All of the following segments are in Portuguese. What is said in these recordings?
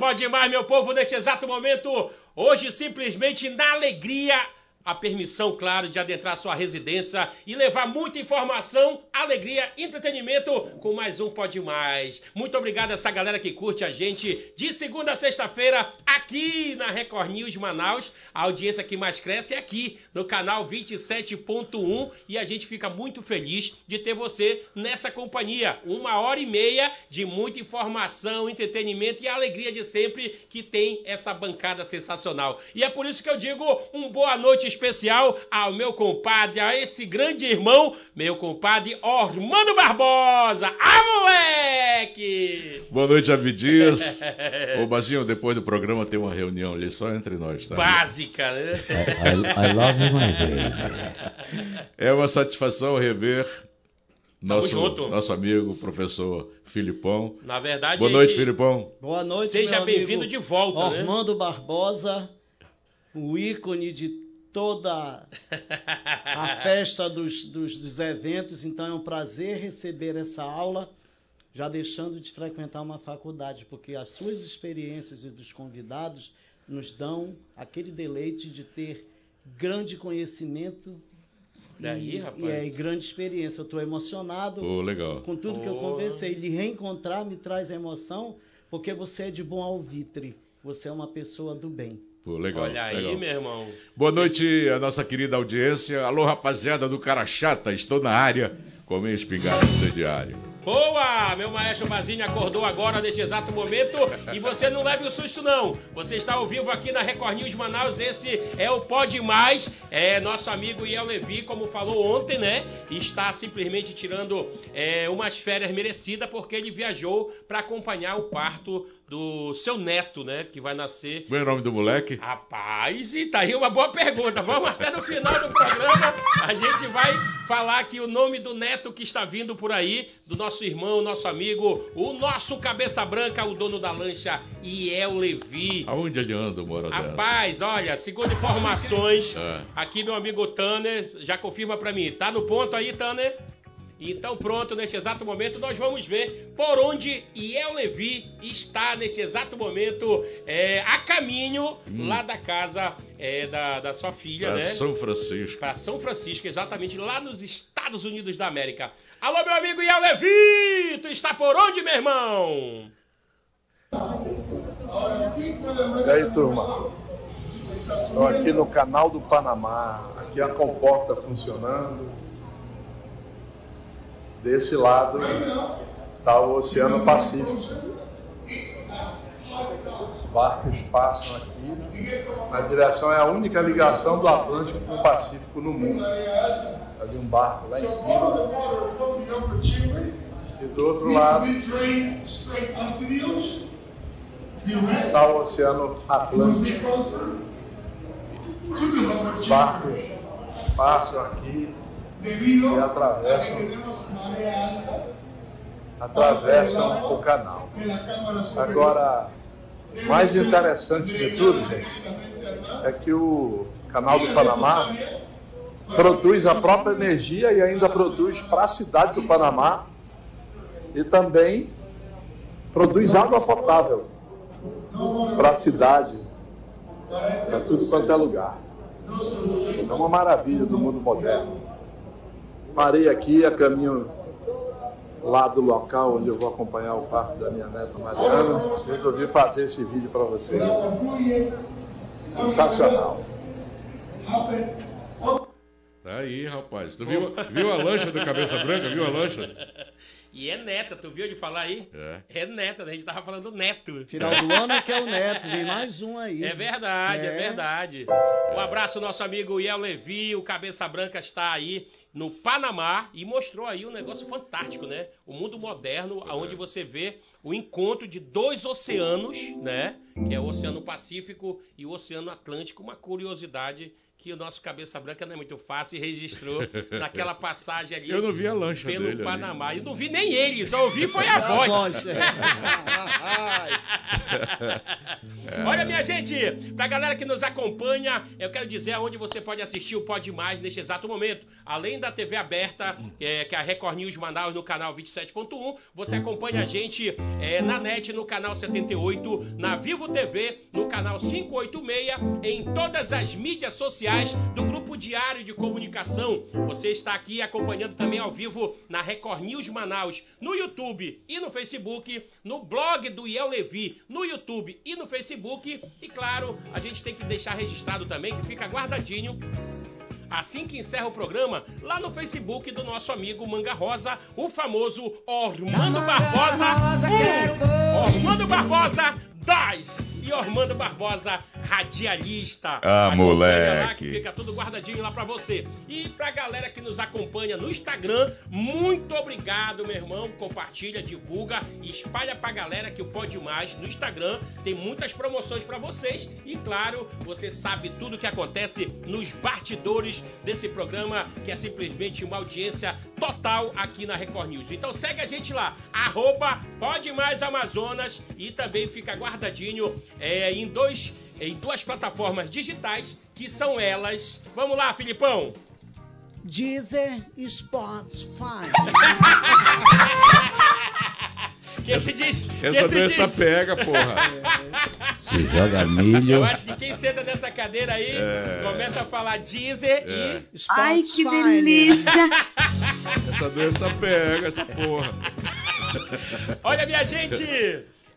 Pode Mais, meu povo, neste exato momento. Hoje, simplesmente na alegria, a permissão, claro, de adentrar sua residência e levar muita informação, alegria, entretenimento com mais um Pode Mais. Muito obrigado a essa galera que curte a gente de segunda a sexta-feira aqui na Record News Manaus. A audiência que mais cresce é aqui no canal 27.1 e a gente fica muito feliz de ter você nessa companhia. Uma hora e meia de muita informação, entretenimento e alegria de sempre que tem essa bancada sensacional. E é por isso que eu digo um boa noite especial ao meu compadre, a esse grande irmão, meu compadre Ormando Barbosa. Ah, moleque! Boa noite, Abdias. Ô, Bazinho, depois do programa tem uma reunião ali só entre nós, tá? Básica, né? I, I love you, my baby. É uma satisfação rever nosso, nosso amigo, professor Filipão. Na verdade, Boa noite, gente- Filipão. Boa noite, Seja bem-vindo de volta, né? Ormando Barbosa, o ícone de toda a festa dos, dos, dos eventos. Então é um prazer receber essa aula, já deixando de frequentar uma faculdade, porque as suas experiências e dos convidados nos dão aquele deleite de ter grande conhecimento Daí, e, rapaz. e é, e grande experiência. Eu estou emocionado Ô, legal. com tudo que eu Oh. conversei. Lhe reencontrar me traz emoção, porque você é de bom alvitre. Você é uma pessoa do bem. Pô, legal. Olha aí, legal. meu irmão. Boa noite, a nossa querida audiência. Alô, rapaziada do Cara Chata, estou na área com minha espingarda incendiária. Boa! Meu maestro Bazinho acordou agora neste exato momento e você não leve o susto não. Você está ao vivo aqui na Record News Manaus, esse é o Pode Mais. É nosso amigo Iel Levi, como falou ontem, né? Está simplesmente tirando é, umas férias merecidas porque ele viajou para acompanhar o parto do seu neto, né? Que vai nascer Qual é o nome do moleque? Rapaz, e tá aí uma boa pergunta. Vamos até no final do programa. A gente vai falar aqui o nome do neto que está vindo por aí, do nosso irmão, nosso amigo, o nosso cabeça branca, o dono da lancha, Iel Levi. Aonde ele anda, uma hora dessa? Rapaz, olha, segundo informações, É. aqui meu amigo Tanner já confirma pra mim. Tá no ponto aí, Tanner? Então pronto, neste exato momento nós vamos ver por onde Iel Levi está neste exato momento é, a caminho lá da casa é, da, da sua filha, Pra né? São Francisco. Para São Francisco, exatamente lá nos Estados Unidos da América. Alô, meu amigo Iel Levi! Tu está por onde, meu irmão? E aí, turma? Estou aqui no canal do Panamá. Aqui a comporta funcionando. Desse lado está o Oceano Pacífico. Os barcos passam aqui. Na direção é a única ligação do Atlântico com o Pacífico no mundo. Ali um barco lá em cima. E do outro lado está o Oceano Atlântico. Os barcos passam aqui e atravessam, atravessam o canal. Agora, mais interessante de tudo, gente, é que o canal do Panamá produz a própria energia e ainda produz para a cidade do Panamá e também produz água potável para a cidade, para tudo quanto é lugar. É uma maravilha do mundo moderno. Parei aqui a caminho lá do local onde eu vou acompanhar o parto da minha neta Mariana. Resolvi fazer esse vídeo para vocês. Sensacional. Tá aí, rapaz. Tu viu, viu a lancha do Cabeça Branca? Viu a lancha? E é neta, tu viu de falar aí? É. É neta, a gente tava falando neto. Final do ano é que é o neto, vem mais um aí. É verdade, é, É. verdade. Um abraço ao nosso amigo Iel Levi, o Cabeça Branca está aí no Panamá e mostrou aí um negócio fantástico, né? O mundo moderno, onde você vê o encontro de dois oceanos, né? Que é o Oceano Pacífico e o Oceano Atlântico, uma curiosidade que o nosso cabeça branca não é muito fácil e registrou naquela passagem ali. Eu não vi a lancha pelo dele ali. Panamá. Eu não vi nem ele, só ouvi foi a A voz. é. Olha, minha gente, pra galera que nos acompanha, eu quero dizer aonde você pode assistir o Pode Mais neste exato momento. Além da TV aberta, é, que é a Record News Manaus no canal 27.1, você acompanha a gente é, na net no canal 78, na Vivo TV no canal 586, em todas as mídias sociais do Grupo Diário de Comunicação. Você está aqui acompanhando também ao vivo na Record News Manaus, no YouTube e no Facebook, no blog do Iel Levi, no YouTube e no Facebook. E claro, a gente tem que deixar registrado também que fica guardadinho assim que encerra o programa, lá no Facebook do nosso amigo Manga Rosa, o famoso Ormando Barbosa 1, Ormando Barbosa 2 e Ormando Barbosa radialista. Ah, Acompanha lá moleque. que fica tudo guardadinho lá pra você. E pra galera que nos acompanha no Instagram, muito obrigado, meu irmão. Compartilha, divulga e espalha pra galera que o Pode Mais no Instagram tem muitas promoções pra vocês. E claro, você sabe tudo que acontece nos bastidores desse programa, que é simplesmente uma audiência total aqui na Record News. Então segue a gente lá, arroba Pode Mais Amazonas e também fica guardadinho é, em dois em duas plataformas digitais que são elas. Vamos lá, Filipão. Deezer e Spotify. Quem se diz? Essa quem doença diz? pega, porra. Se joga Eu milho. acho que quem senta nessa cadeira aí É. começa a falar Deezer É. e Spotify. Ai, que delícia! Essa doença pega, essa porra. Olha, minha gente!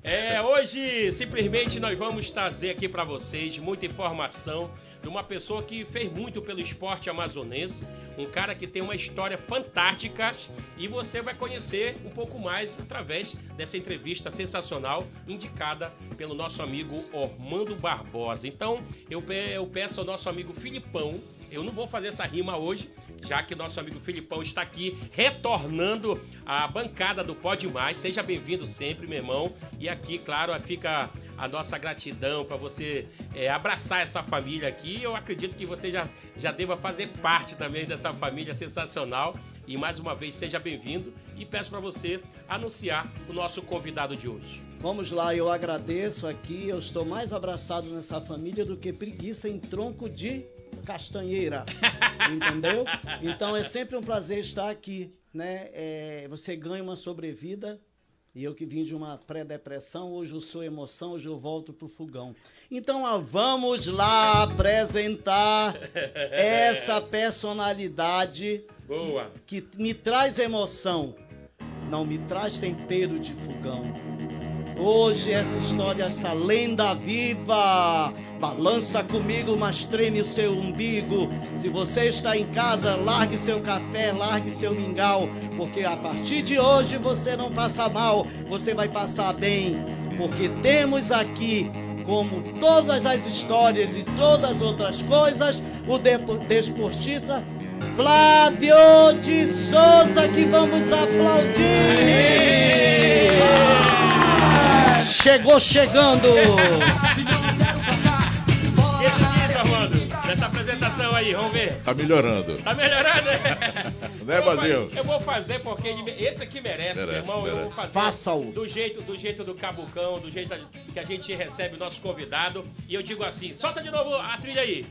É, hoje, simplesmente, nós vamos trazer aqui para vocês muita informação de uma pessoa que fez muito pelo esporte amazonense, um cara que tem uma história fantástica e você vai conhecer um pouco mais através dessa entrevista sensacional indicada pelo nosso amigo Ormando Barbosa. Então, eu, pe- eu peço ao nosso amigo Filipão, eu não vou fazer essa rima hoje, já que nosso amigo Filipão está aqui retornando à bancada do Pode Mais. Seja bem-vindo sempre, meu irmão. E aqui, claro, fica a nossa gratidão para você é, abraçar essa família aqui. Eu acredito que você já, já deva fazer parte também dessa família sensacional. E mais uma vez, seja bem-vindo e peço para você anunciar o nosso convidado de hoje. Vamos lá, eu agradeço aqui. Eu estou mais abraçado nessa família do que preguiça em tronco de castanheira. Entendeu? Então é sempre um prazer estar aqui. Né? É, você ganha uma sobrevida. E eu que vim de uma pré-depressão, hoje eu sou emoção, hoje eu volto pro fogão. Então ó, vamos lá apresentar essa personalidade Boa! que me traz emoção, não me traz tempero de fogão. Hoje essa história, essa lenda viva, balança comigo, mas treme o seu umbigo. Se você está em casa, largue seu café, largue seu mingau, porque a partir de hoje você não passa mal, você vai passar bem, porque temos aqui como todas as histórias e todas as outras coisas, o desportista Flávio de Souza, que vamos aplaudir! Chegou chegando! Dessa apresentação aí, vamos ver. Tá melhorando. Tá melhorando? Né, Eu vou Basil? fazer- Eu vou fazer porque esse aqui merece, meu Merece, irmão. Eu merece. vou fazer Faça-o. do jeito, do jeito do Cabucão, do jeito que a gente recebe o nosso convidado. E eu digo assim, solta de novo a trilha aí.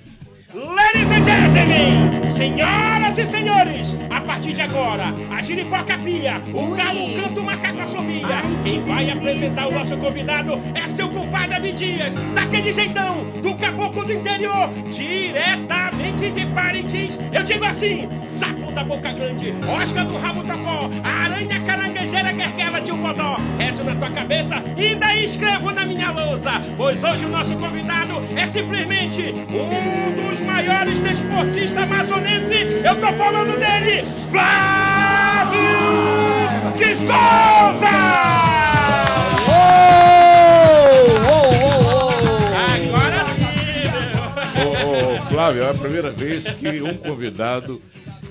Ladies and gentlemen, senhoras e senhores, a partir de agora, a giripoca pia, o galo canta, o macaco assobia. Quem vai apresentar o nosso convidado é seu compadre Abi Dias, daquele jeitão, do caboclo do interior, diretamente de Parintins. Eu digo assim, sapo da boca grande, osca do rabo tocó, aranha caranguejeira guerguela de um godó. Rezo na tua cabeça e ainda escrevo na minha lousa, pois hoje o nosso convidado é simplesmente um dos maiores desportistas amazonenses. Eu tô falando dele, Flávio de Souza! Flávio, é a primeira vez que um convidado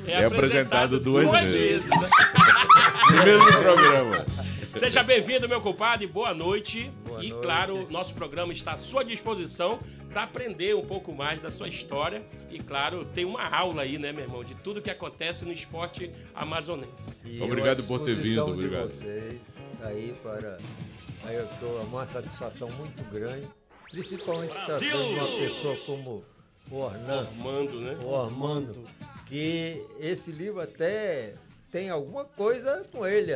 é, apresentado duas, vezes. né? No mesmo programa. Seja bem-vindo, meu compadre. Boa noite. Boa e, noite. claro, nosso programa está à sua disposição para aprender um pouco mais da sua história e, claro, tem uma aula aí, né, meu irmão, de tudo que acontece no esporte amazonense. E Obrigado por ter vindo, disposição de obrigado. vocês aí para aí eu é uma satisfação muito grande, principalmente tratando uma pessoa como o Ornan, Formando, né? o Armando, que esse livro até tem alguma coisa com ele,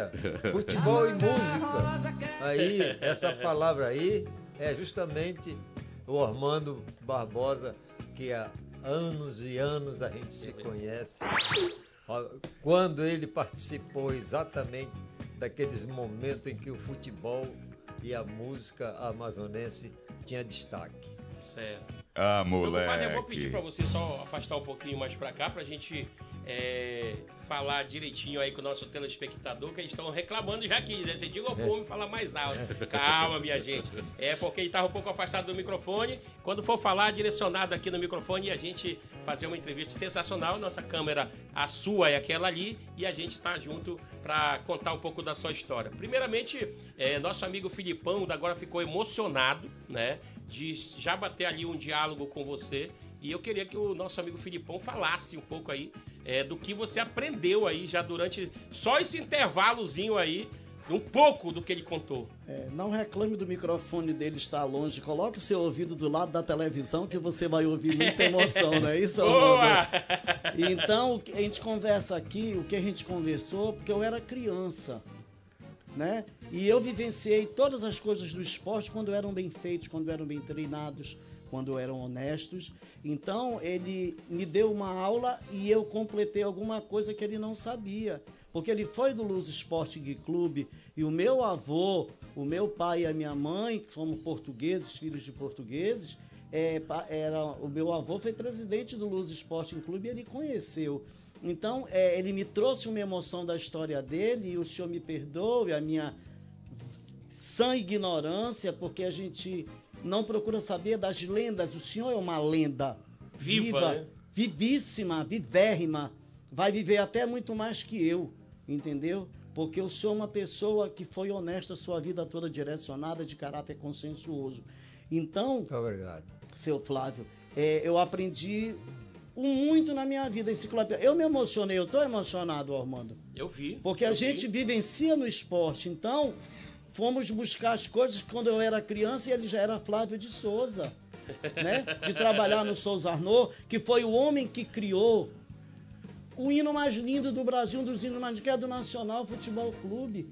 futebol e música. Aí essa palavra aí é justamente o Armando Barbosa que há anos e anos a gente se conhece. Quando ele participou exatamente daqueles momentos em que o futebol e a música amazonense tinha destaque. Certo. Ah, Meu compadre, eu vou moleque. pedir pra você só afastar um pouquinho mais pra cá, pra gente é, falar direitinho aí com o nosso telespectador, que eles estão reclamando já aqui, né? Você diga pro homem falar mais alto. Calma, minha gente. É porque ele estava um pouco afastado do microfone. Quando for falar, direcionado aqui no microfone e a gente fazer uma entrevista sensacional. Nossa câmera, a sua é aquela ali, e a gente tá junto pra contar um pouco da sua história. Primeiramente, é, nosso amigo Filipão agora ficou emocionado, né? De já bater ali um diálogo com você. E eu queria que o nosso amigo Filipão falasse um pouco aí é, do que você aprendeu aí já durante só esse intervalozinho aí, um pouco do que ele contou. É, não reclame do microfone dele estar longe. Coloque seu ouvido do lado da televisão que você vai ouvir muita emoção, não é isso, Boa! Então, a gente conversa aqui, o que a gente conversou, porque eu era criança, né? E eu vivenciei todas as coisas do esporte quando eram bem feitos, quando eram bem treinados, quando eram honestos. Então, ele me deu uma aula e eu completei alguma coisa que ele não sabia. Porque ele foi do Luz Sporting Clube e o meu avô, o meu pai e a minha mãe, que somos portugueses, filhos de portugueses, é, era, o meu avô foi presidente do Luz Sporting Clube e ele conheceu. Então, é, ele me trouxe uma emoção da história dele e o senhor me perdoe a minha sã ignorância, porque a gente não procura saber das lendas. O senhor é uma lenda Viva, né? vivíssima, vivérrima. Vai viver até muito mais que eu, entendeu? Porque o senhor é uma pessoa que foi honesta a sua vida toda direcionada, de caráter consensuoso. Então, Muito obrigado. seu Flávio, é, eu aprendi muito na minha vida enciclopédia. Eu me emocionei, eu estou emocionado, Armando. Eu vi. Porque a eu gente vi. vivencia no esporte. Então, fomos buscar as coisas quando eu era criança e ele já era Flávio de Souza. Né? De trabalhar no Souza Arnaud, que foi o homem que criou o hino mais lindo do Brasil, um dos hinos mais que é do Nacional Futebol Clube.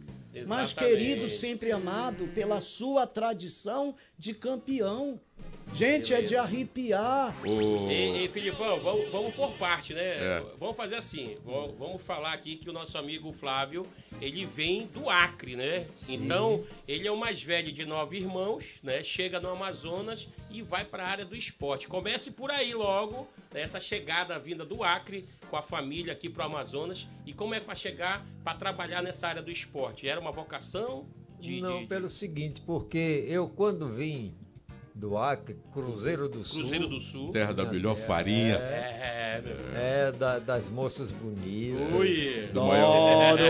Mais Exatamente. querido, sempre amado, pela sua tradição de campeão. Gente, é de arrepiar. O... Ei, ei, Filipão, vamos, vamos por parte, né? É. Vamos fazer assim, vamos, vamos falar aqui que o nosso amigo Flávio, ele vem do Acre, né? Então, ele é o mais velho de nove irmãos, né? Chega no Amazonas e vai para a área do esporte. Comece por aí logo, né? essa chegada vinda do Acre com a família aqui para o Amazonas. E como é para chegar para trabalhar nessa área do esporte? Era uma vocação? De, Não, de- pelo seguinte, porque eu quando vim do Acre, Cruzeiro do Sul, Cruzeiro do Sul. Terra da melhor farinha. É, meu. é da- das moças bonitas. Ui! Do maior, Adoro!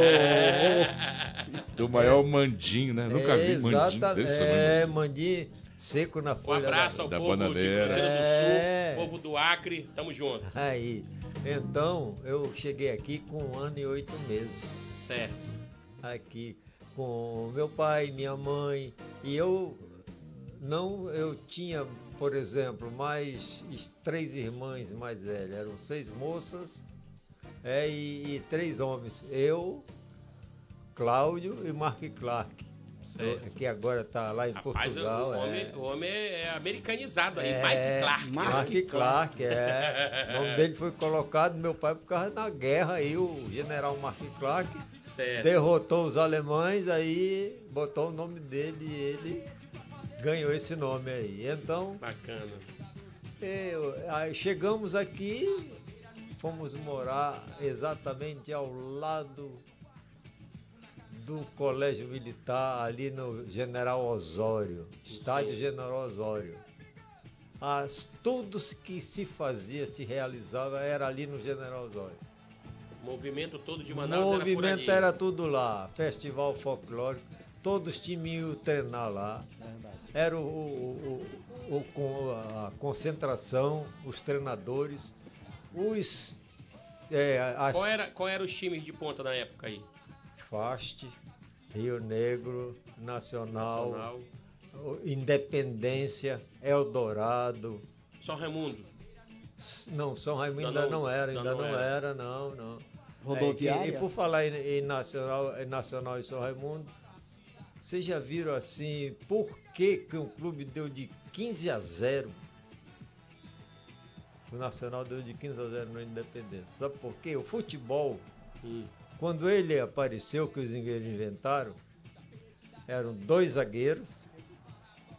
do maior mandinho, né? Nunca vi mandinho desse É, tamanho. mandinho seco na Um folha. abraço da- ao da povo de bananeira. Cruzeiro do É. Sul, povo do Acre, tamo junto. Aí, então eu cheguei aqui com um ano e oito meses. Certo. aqui com meu pai, minha mãe, e eu não, eu tinha, por exemplo, mais três irmãs mais velhas, eram seis moças é, e, e três homens, eu, Cláudio e Mark Clark, Certo. que agora está lá em Rapaz, o, Portugal. homem, é. o homem é americanizado aí, É, Mike Clark. Mark Mark Clark, é. O nome dele foi colocado, meu pai, por causa da guerra aí, o general Mark Clark Certo. derrotou os alemães, aí botou o nome dele e ele ganhou esse nome aí. Então, Bacana. eu- chegamos aqui, fomos morar exatamente ao lado do Colégio Militar, ali no General Osório, estádio General Osório. As, tudo que se fazia, se realizava, era ali no General Osório. O movimento todo de Manaus era movimento ali. era tudo lá, festival folclórico. Todos os times iam treinar lá. Era o, o, o, o- a concentração, os treinadores, os. É, as Qual era, qual era os times de ponta na época aí? FAST, Rio Negro, Nacional, Nacional. Independência, Eldorado. São Raimundo. Não, São Raimundo Ainda ainda não- não era, ainda ainda não não era. era, não, não. Rodoviária? É, e, e por falar em, em Nacional, em Nacional e São Raimundo, vocês já viram assim, por que, que um clube deu de 15 a 0? O Nacional deu de 15 a 0 no Independência. Sabe por quê? O futebol, Hum. quando ele apareceu, que os ingleses inventaram, eram dois zagueiros,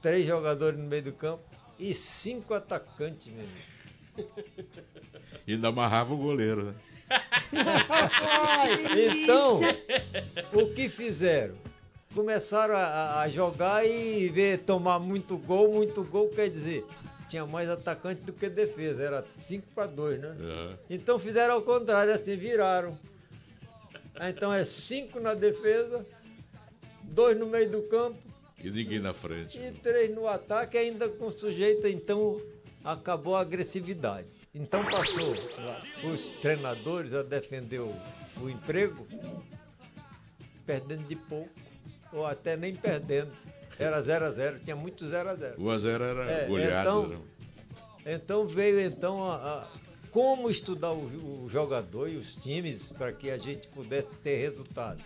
três jogadores no meio do campo e cinco atacantes, meu irmão. Ainda amarrava o goleiro, né? Então, o que fizeram? Começaram a, a- jogar e ver tomar muito gol, muito gol, quer dizer, tinha mais atacante do que defesa, era 5 para 2, né? Aham. Então fizeram ao contrário, assim, viraram. Ah, Então é 5 na defesa, dois no meio do campo E ninguém na frente. e três no ataque, ainda com sujeito, então acabou a agressividade. Então passou os treinadores a defender o, o emprego, perdendo de pouco, ou até nem perdendo. Era 0 a 0 tinha muito 0 a 0 O 1 a 0 era É, goleado. então- né? Então veio então a, a- como estudar o, o jogador e os times para que a gente pudesse ter resultado.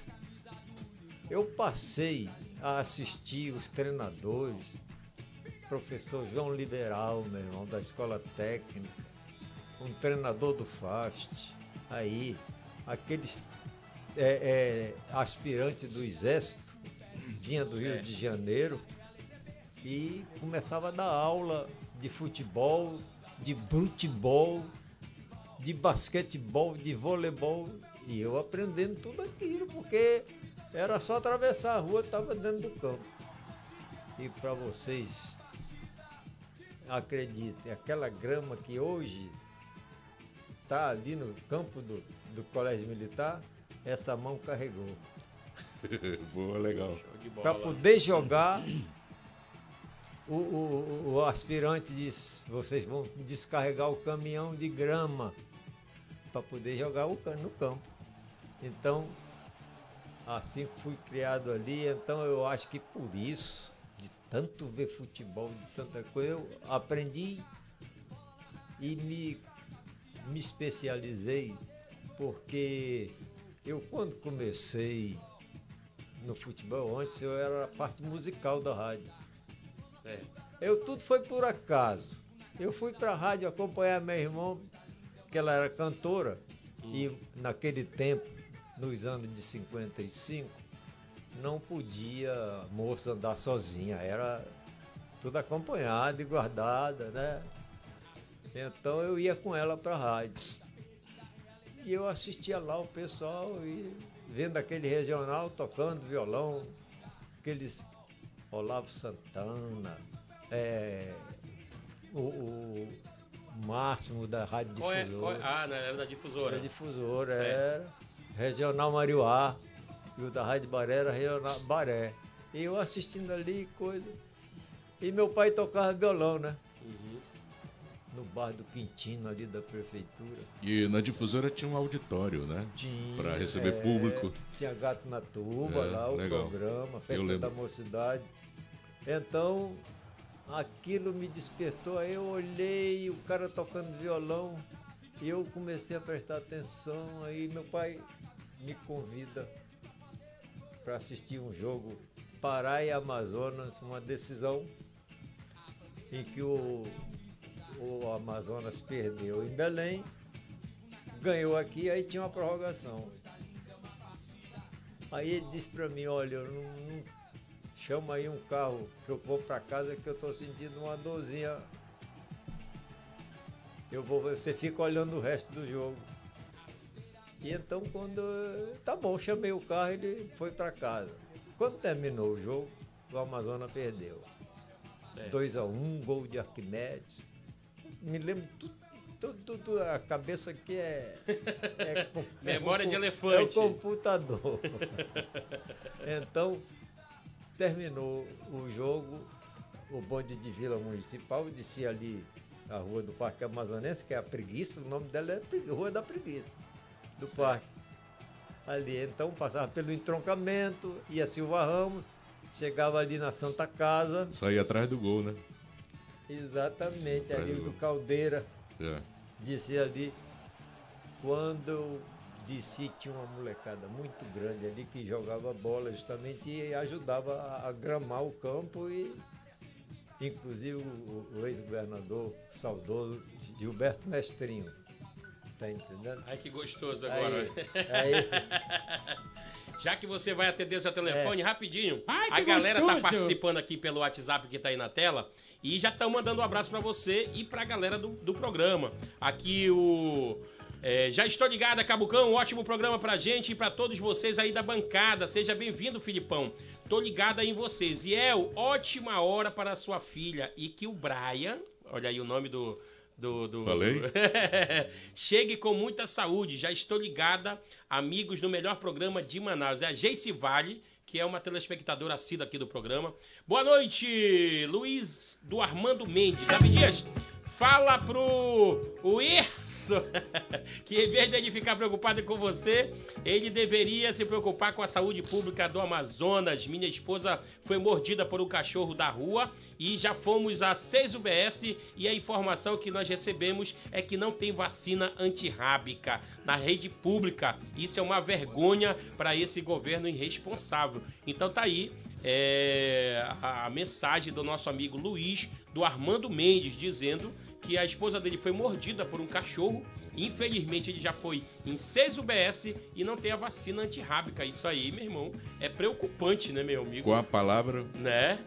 Eu passei a assistir os treinadores, professor João Liberal, meu irmão, da escola técnica, um treinador do FAST, aí, aqueles é, é, aspirantes do Exército, vinha do Rio É. de Janeiro, e começava a dar aula de futebol, de brutebol, de basquetebol, de voleibol, e eu aprendendo tudo aquilo, porque era só atravessar a rua, estava dentro do campo. E para vocês, acreditem, aquela grama que hoje está ali no campo do, do Colégio Militar, essa mão carregou. Boa, legal. Para poder jogar, o, o- o- aspirante disse: vocês vão descarregar o caminhão de grama para poder jogar o no campo. Então, assim fui criado ali, então eu acho que por isso, de tanto ver futebol, de tanta coisa, eu aprendi e me, me especializei, porque eu quando comecei no futebol, antes eu era a parte musical da rádio. É. Eu tudo foi por acaso. Eu fui para a rádio acompanhar meu irmão, que ela era cantora, e naquele tempo, nos anos de 55, não podia moça andar sozinha, era tudo acompanhado e guardada, né? Então eu ia com ela para a rádio. E eu assistia lá o pessoal e vendo aquele regional tocando violão, aqueles Olavo Santana, é, o, o Máximo da Rádio Qual é, Difusora. qual é- Ah, não, era da difusora. Era difusora, era. Regional Mariuá. E o da Rádio Baré era Regional Baré. E eu assistindo ali, coisa. E meu pai tocava violão, né? Uhum. No bar do Quintino ali da prefeitura. E na difusora tinha um auditório, né? Tinha, Pra receber é, público. Tinha Gato na Tuba É, lá, o legal. programa, Festa da Mocidade. Então, aquilo me despertou, aí eu olhei o cara tocando violão e eu comecei a prestar atenção, aí meu pai me convida para assistir um jogo Pará e Amazonas, uma decisão em que o, o Amazonas perdeu em Belém, ganhou aqui, aí tinha uma prorrogação. Aí ele disse pra mim, olha, eu não, não- chama aí um carro que eu vou pra casa que eu tô sentindo uma dorzinha. Eu vou, você fica olhando o resto do jogo. E então quando. Tá bom, chamei o carro ele foi pra casa. Quando terminou o jogo, o Amazonas perdeu. Certo. 2 a 1 um, gol de Arquimedes. Me lembro tudo, tudo, tudo, a cabeça aqui é. é com- Memória de é o elefante. computador. então, terminou o jogo, o bonde de Vila Municipal descia ali a rua do Parque Amazonense, que é a Preguiça, o nome dela é Rua da Preguiça, do parque. Ali, então passava pelo entroncamento, ia Silva Ramos, chegava ali na Santa Casa, Saí atrás do gol, né? Exatamente, ali do. Caldeira, É. disse ali, quando desci tinha uma molecada muito grande ali que jogava bola justamente e ajudava a, gramar o campo e inclusive o, o ex-governador saudoso Gilberto Mestrinho. Tá entendendo? Ai, que gostoso agora. Aí, aí, Já que você vai atender seu telefone, rapidinho. Ai, a galera tá gostoso. participando aqui pelo WhatsApp que tá aí na tela. E já estão mandando um abraço pra você e pra galera do, do programa. Aqui o. é, já estou ligada, Cabucão. Um ótimo programa pra gente e pra todos vocês aí da bancada. Seja bem-vindo, Filipão. Tô ligada em vocês. E é ótima hora para a sua filha. E que o Brian, olha aí o nome do. Do, do- Falei? Chegue com muita saúde. Já estou ligada, amigos, no melhor programa de Manaus. É a Geice Vale, que é uma telespectadora assídua aqui do programa. Boa noite, Luiz do Armando Mendes. Davi Dias, fala pro o que em vez de ele ficar preocupado com você, ele deveria se preocupar com a saúde pública do Amazonas. Minha esposa foi mordida por um cachorro da rua e já fomos a 6 UBS e a informação que nós recebemos é que não tem vacina antirrábica na rede pública. Isso é uma vergonha para esse governo irresponsável. Então tá aí é, a, a mensagem do nosso amigo Luiz, do Armando Mendes, dizendo que a esposa dele foi mordida por um cachorro. Infelizmente, ele já foi em 6 UBS e não tem a vacina antirrábica. Isso aí, meu irmão, é preocupante, né, meu amigo? Com a palavra. Né?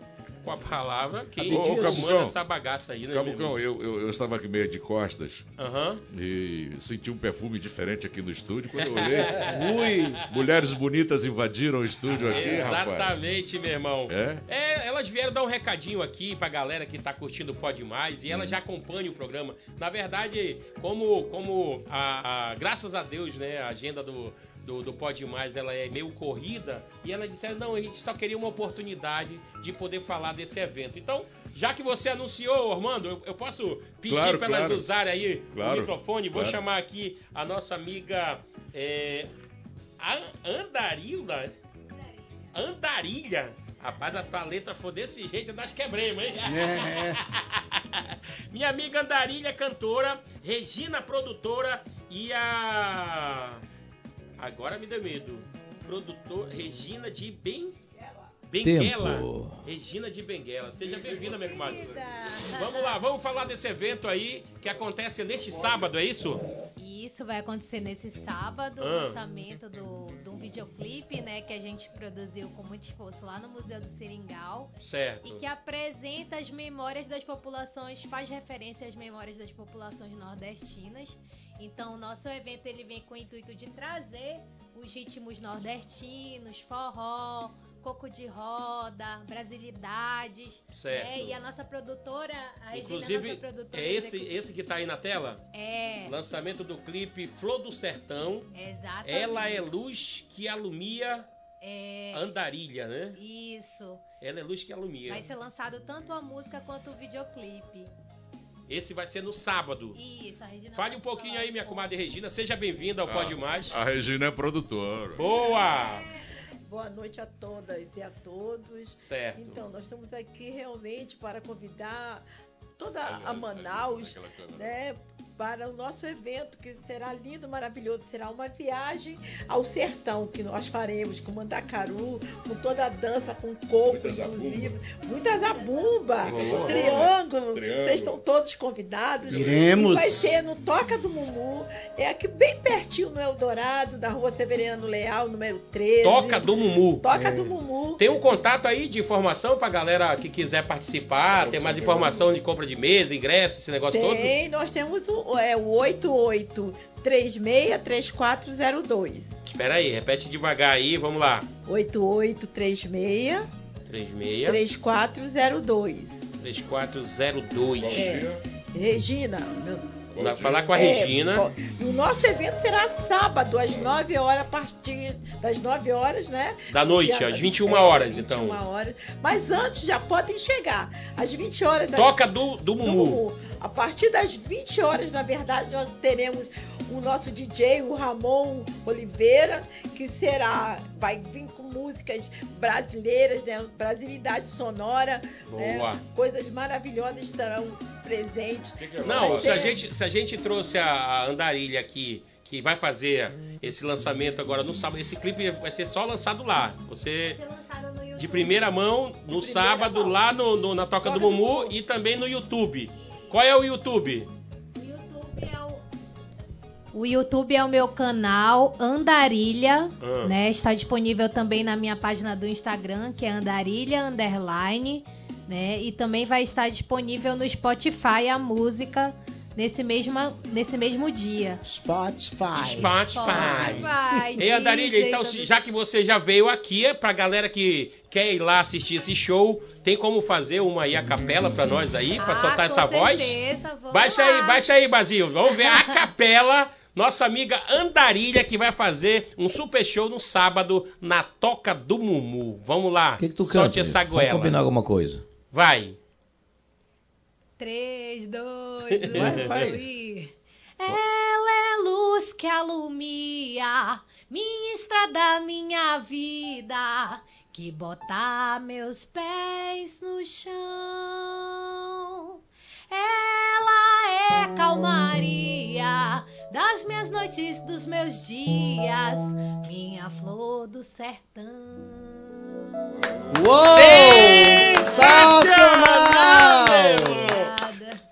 Com a palavra, quem Ô, ô, Cabucão. essa bagaça aí, né, Cabucão, eu, eu, eu estava aqui meio de costas Aham. e senti um perfume diferente aqui no estúdio. Quando eu olhei, Ui, mulheres bonitas invadiram o estúdio aqui, rapaz. Exatamente, meu irmão. É? É, elas vieram dar um recadinho aqui pra galera que tá curtindo o Pode Mais e elas já acompanham o programa. Na verdade, como, como a, a- graças a Deus, né, a agenda do, do, do Pode Mais ela é meio corrida e elas disseram, não, a gente só queria uma oportunidade de poder falar desse evento. Então, já que você anunciou, Armando, eu, eu posso pedir Claro, para elas claro. usarem aí Claro, o microfone. Vou chamar aqui a nossa amiga é, a Andarilda. Andarilha. Rapaz, a tua letra for desse jeito, nós quebremos, hein? é, Minha amiga Andarilha, cantora, Regina, produtora e a. Agora me deu medo. Produtor Regina de Ben... Benguela. Tempo. Regina de Benguela. Seja bem-vinda, minha comadre. Vamos lá, vamos falar desse evento aí que acontece neste sábado, é isso? Isso vai acontecer nesse sábado, Ah. o lançamento do, de um videoclipe, né, que a gente produziu com muito esforço lá no Museu do Seringal Certo. e que apresenta as memórias das populações, faz referência às memórias das populações nordestinas. Então, o nosso evento ele vem com o intuito de trazer os ritmos nordestinos, forró, coco de roda, brasilidades. Certo. né? E a nossa produtora, a Regina, é a Inclusive, nossa produtora é esse, executiva. esse que tá aí na tela? É, Lançamento do clipe Flor do Sertão. exatamente. Ela é luz que alumia É, andarilha, né? isso. Ela é luz que alumia. Vai ser lançado tanto a música quanto o videoclipe. Esse vai ser no sábado. Isso, a Regina. Fale um pouquinho aí, minha comadre Regina. Seja bem-vinda ao Ah, Pode Mais. A Regina é produtora. Boa! Boa noite a todas e a todos. Certo. Então, nós estamos aqui realmente para convidar toda a Manaus, né, para o nosso evento, que será lindo, maravilhoso. Será uma viagem ao sertão que nós faremos com Mandacaru, com toda a dança, com coco, inclusive. Muita zabumba, triângulo. Triângulo. Vocês estão todos convidados. Iremos. E vai ser no Toca do Mumu, é aqui bem pertinho no Eldorado, da rua Severiano Leal, número 13. Toca do Mumu. Toca do Mumu. Tem um contato aí de informação pra galera que quiser participar, ter mais informação de compra de mesa, ingresso, esse negócio todo? Tem, nós temos o, é, o 8836-3402. Espera aí, repete devagar aí, vamos lá. 8836-3402. 36 3402. É. Regina, meu, Vai falar com a É, Regina. E o nosso evento será sábado, às 9 horas, a partir das 9 horas, né? Da noite, Dia- às 21 horas, 21 então. horas. Mas antes já podem chegar. Às 20 horas Toca do, do do Mumu. Mumu. A partir das 20 horas, na verdade, nós teremos o nosso DJ, o Ramon Oliveira, que será, vai vir com músicas brasileiras, né? Brasilidade sonora, né? Boa. Coisas maravilhosas estarão presentes. Não, Vai se a gente, se a gente trouxe a, Andarilha aqui, que vai fazer esse lançamento agora no sábado, esse clipe vai ser só lançado lá. Você, Vai ser lançado no YouTube. de primeira mão, no primeira sábado, mão. lá no, no- na Toca do Toca do Mumu Mumu. e também no YouTube. Qual é o YouTube? O YouTube é o... O YouTube é o meu canal Andarilha, Ah. né? Está disponível também na minha página do Instagram, que é Andarilha Underline, né? E também vai estar disponível no Spotify a música nesse mesmo, nesse mesmo dia. Spotify. Spotify. Ei, Andarilha, Deezer, então, já que você já veio aqui, é pra galera que quer ir lá assistir esse show, tem como fazer uma aí a capela pra nós aí, pra Ah, soltar essa voz? certeza, vamos Baixa aí, lá. baixa aí, Basil. Vamos ver a capela. Nossa amiga Andarilha que vai fazer um super show no sábado na Toca do Mumu. Vamos lá. O que, que tu Solte canta? essa Vamos goela. combinar alguma coisa. Vai. 3, 2, 1 Vai, vai. e... Ela é luz que alumia minha estrada, minha vida, que bota meus pés no chão. Ela é calmaria das minhas noites, dos meus dias, minha flor do sertão. Uou! Sensacional!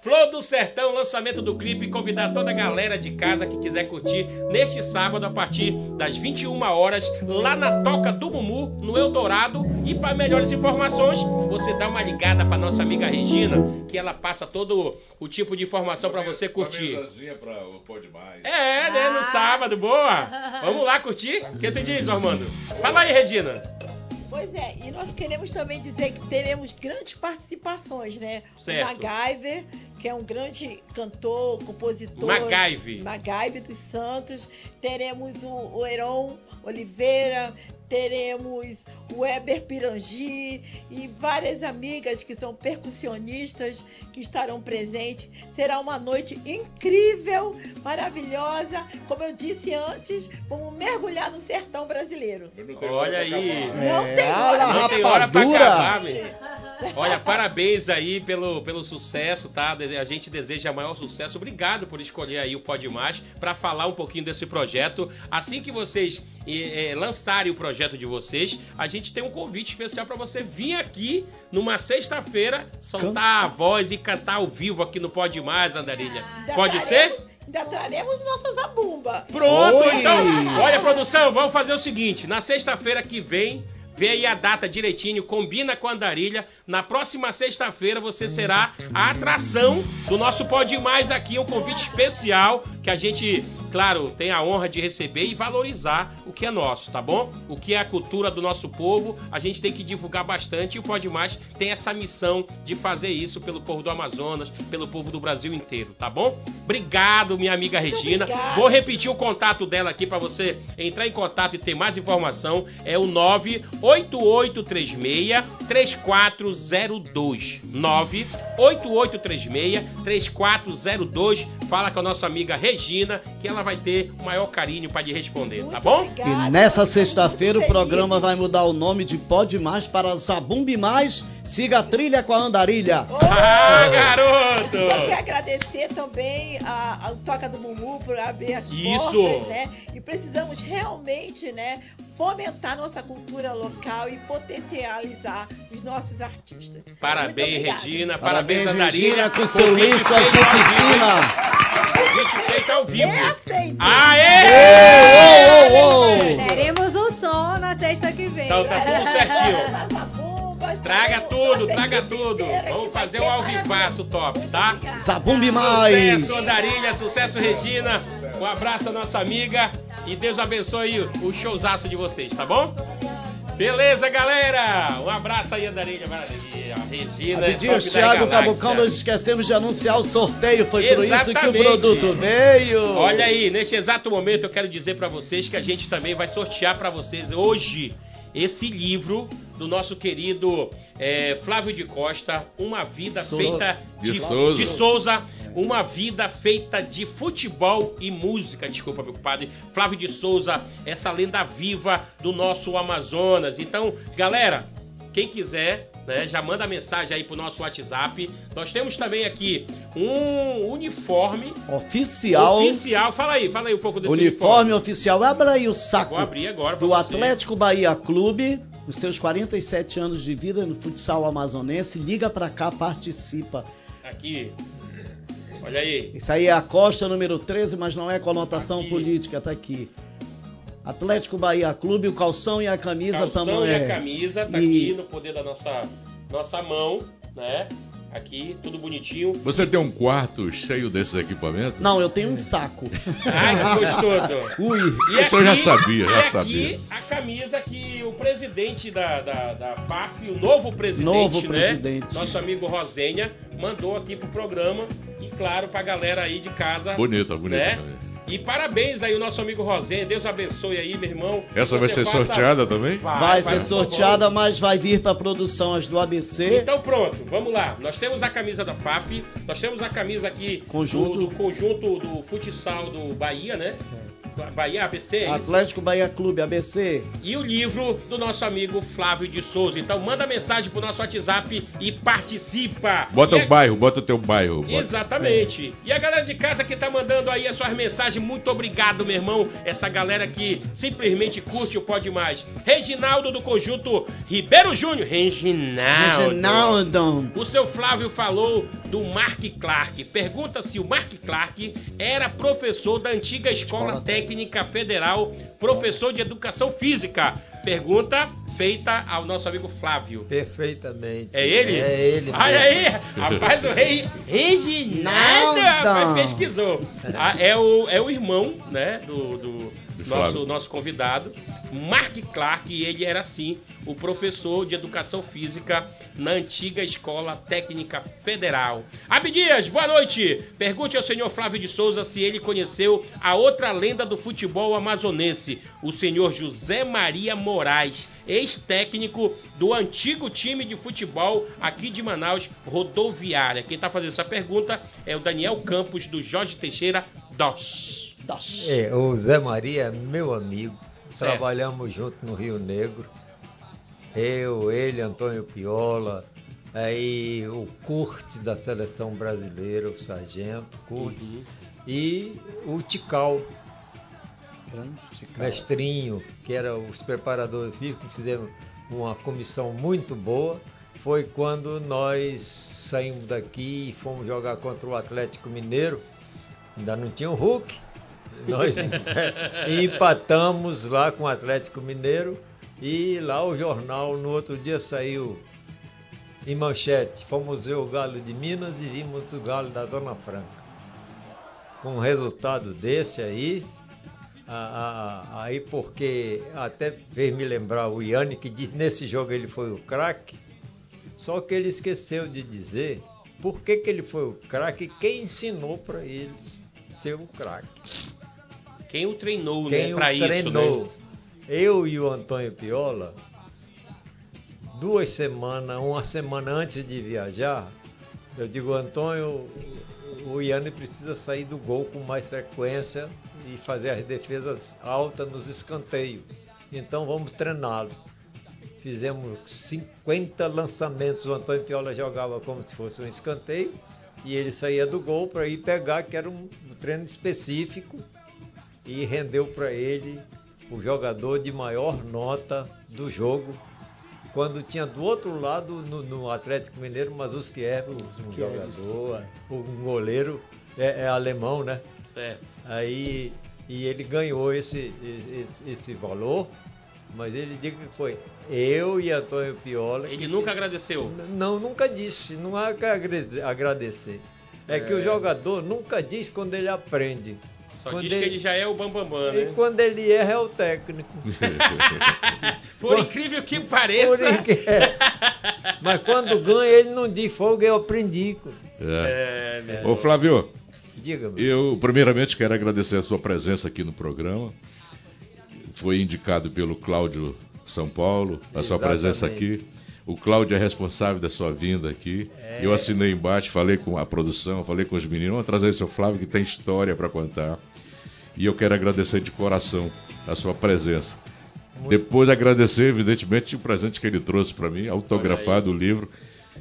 Flor do Sertão, lançamento do clipe. Convidar toda a galera de casa que quiser curtir neste sábado a partir das 21 horas lá na Toca do Mumu, no Eldorado. E para melhores informações, você dá uma ligada para nossa amiga Regina, que ela passa todo o tipo de informação para você curtir. Uma pra o Pode Mais. É, né? No sábado, boa! Vamos lá curtir? O que tu diz, Armando? Fala aí, Regina. Pois é, e nós queremos também dizer que teremos grandes participações, né? Certo. O MacGyver, que é um grande cantor, compositor. MacGyver. MacGyver dos Santos. Teremos o, o Heron Oliveira, teremos Weber Pirangi e várias amigas que são percussionistas que estarão presentes. Será uma noite incrível, maravilhosa. Como eu disse antes, vamos mergulhar no sertão brasileiro. Olha aí. acabar. Não É, tem olha hora. Não tem hora pra acabar, meu. Olha, parabéns aí pelo, pelo sucesso, tá? A gente deseja maior sucesso. Obrigado por escolher aí o Pode Mais para falar um pouquinho desse projeto. Assim que vocês eh, eh, lançarem o projeto de vocês, a gente tem um convite especial para você vir aqui numa sexta-feira, soltar a voz e cantar ao vivo aqui no Pode Mais, Andarilha. Ainda Pode traremos- ser? Ainda traremos nossa zabumba. Pronto, Oi! então. Olha, produção, vamos fazer o seguinte: na sexta-feira que vem, vê aí a data direitinho, combina com a Andarilha. Na próxima sexta-feira você será a atração do nosso Pode Mais aqui, um convite especial que a gente, claro, tem a honra de receber e valorizar o que é nosso, tá bom? O que é a cultura do nosso povo, a gente tem que divulgar bastante e o Pode Mais tem essa missão de fazer isso pelo povo do Amazonas, pelo povo do Brasil inteiro, tá bom? Obrigado, minha amiga Regina. Vou repetir o contato dela aqui para você entrar em contato e ter mais informação. É o 98836 3402. 98836 3402. Fala com a nossa amiga Regina, que ela vai ter o maior carinho para lhe responder, tá bom? obrigada. E nessa sexta-feira o muito programa vai mudar o nome de Pode Mais para Zabumbi Mais. Siga a trilha com a Andarilha. Ah, Só garoto! quero agradecer também a, a Toca do Mumu por abrir as Isso. portas, né? E precisamos realmente, né, fomentar nossa cultura local e potencializar os nossos artistas. Parabéns. Regina. Parabéns, Parabéns, Andarilha. Regina, com seu linho, sua feito ao vivo, oficina. hein? Convite feito ao vivo. É. Aê! Teremos um som na sexta que vem. Então tá tudo certinho. Traga tudo, traga tudo. Vamos fazer um alvivaço top, tá? Zabumbi Mais. Sucesso, Andarilha, sucesso, Regina. Um abraço à nossa amiga e Deus abençoe o showzaço de vocês, tá bom? Beleza, galera? Um abraço aí, Andarilha, Maravilha, Regina. Top da Thiago. Cabocão, nós esquecemos de anunciar o sorteio. Foi por isso que o Exatamente. produto veio. Olha aí, neste exato momento eu quero dizer pra vocês que a gente também vai sortear pra vocês hoje esse livro do nosso querido eh, Flávio de Costa, Uma Vida Souza. Feita De de, Souza. de Souza, Uma Vida Feita de Futebol e Música. Desculpa, meu compadre. Flávio de Souza, essa lenda viva do nosso Amazonas. Então, galera, quem quiser, né, já manda mensagem aí pro nosso WhatsApp. Nós temos também aqui um uniforme Oficial. oficial. Fala aí, fala aí um pouco desse Uniforme oficial. Abra aí o saco Vou abrir agora do você. Atlético Bahia Clube. Os seus 47 anos de vida no futsal amazonense. Liga pra cá, participa. Aqui. Olha aí. Isso aí é a Costa número 13, mas não é conotação Aqui. política, tá aqui. Atlético Bahia Clube, o calção e a camisa Calção também e é. a camisa tá E- aqui no poder da nossa, nossa mão, né? Aqui, tudo bonitinho. Você tem um quarto cheio desses equipamentos? Não, eu tenho um saco. Ai, que gostoso. Ui. E Isso eu já sabia, já e aqui, sabia. a camisa que o presidente da, da, da PAF, o novo presidente, Novo né? presidente. Nosso amigo Rosenha, mandou aqui pro programa. E claro, pra galera aí de casa. Bonita, bonita né? também. E parabéns aí o nosso amigo Rosenha. Deus abençoe aí, meu irmão. Essa vai ser sorteada também? Vai, ser por favor. sorteada, mas vai vir pra produção as do ABC. Então pronto, vamos lá. Nós temos a camisa da FAP, nós temos a camisa aqui Conjunto. Do, do conjunto do futsal do Bahia, né? Bahia ABC, é isso? Atlético Bahia Clube, ABC. E o livro do nosso amigo Flávio de Souza. Então manda mensagem pro nosso WhatsApp e participa. Bota E o a- bairro, bota o teu bairro. bota. Exatamente. E a galera de casa que tá mandando aí as suas mensagens, muito obrigado, meu irmão. Essa galera que simplesmente curte o Pode Mais. Reginaldo do conjunto Ribeiro Júnior. Reginaldo. Reginaldo. O seu Flávio falou do Mark Clark. Pergunta se o Mark Clark era professor da antiga Escola, Escola Técnica Federal, professor de Educação Física. Pergunta feita ao nosso amigo Flávio. Perfeitamente. É ele? É ele. Olha mesmo. aí, rapaz, o rei Reginaldo, Nada. rapaz, pesquisou. Ah, é, o, é o irmão, né, do Do nosso, nosso convidado, Mark Clark, e ele era, sim, o professor de Educação Física na antiga Escola Técnica Federal. Abdias, boa noite. Pergunte ao senhor Flávio de Souza se ele conheceu a outra lenda do futebol amazonense, o senhor José Maria Moraes, ex-técnico do antigo time de futebol aqui de Manaus, Rodoviária. Quem está fazendo essa pergunta é o Daniel Campos, do Jorge Teixeira Dos. É, o Zé Maria é meu amigo. Certo. Trabalhamos juntos no Rio Negro. Eu, ele, Antônio Piola, aí o Curte da seleção brasileira, o Sargento Curte, Uhum. e o Tical, mestrinho, que era os preparadores físicos, fizemos uma comissão muito boa. Foi quando nós saímos daqui e fomos jogar contra o Atlético Mineiro. Ainda não tinha o Hulk. Nós empatamos lá com o Atlético Mineiro e lá o jornal no outro dia saiu em manchete. Fomos ver o Galo de Minas e vimos o Galo da Zona Franca. Com um resultado desse aí, a- a- aí porque até fez me lembrar o Yanni que diz nesse jogo ele foi o craque, só que ele esqueceu de dizer por que, que ele foi o craque e quem ensinou para ele ser o craque. Quem o treinou, Quem né, o pra isso, treinou? né? Eu e o Antônio Piola, duas semanas, uma semana antes de viajar, eu digo, Antônio, o Iane precisa sair do gol com mais frequência e fazer as defesas altas nos escanteios. Então vamos treiná-lo. Fizemos 50 lançamentos, o Antônio Piola jogava como se fosse um escanteio e ele saía do gol para ir pegar, que era um treino específico e rendeu para ele o jogador de maior nota do jogo. Quando tinha do outro lado, no, no Atlético Mineiro, Mazuski Erro, um jogador, um goleiro, é, é alemão, né? Certo. Aí, e ele ganhou esse, esse, esse valor, mas ele diz que foi eu e Antônio Piola. Ele que- nunca agradeceu. Não, nunca disse, não há que agrade- agradecer. É, que o jogador nunca diz quando ele aprende. Só Quando diz que ele- ele já é o Bambambam, E né? quando ele erra é o técnico. Por incrível que pareça. É. Mas quando ganha, ele não diz fogo, eu aprendi. É. É, né? Ô Flávio, Diga, meu. eu primeiramente quero agradecer a sua presença aqui no programa. Foi indicado pelo Cláudio São Paulo, a sua Exatamente. presença aqui. O Cláudio é responsável da sua vinda aqui. É. Eu assinei embaixo, falei com a produção, falei com os meninos. Vamos trazer o seu Flávio que tem história para contar. E eu quero agradecer de coração a sua presença. Depois agradecer, evidentemente, o presente que ele trouxe para mim, autografado o livro,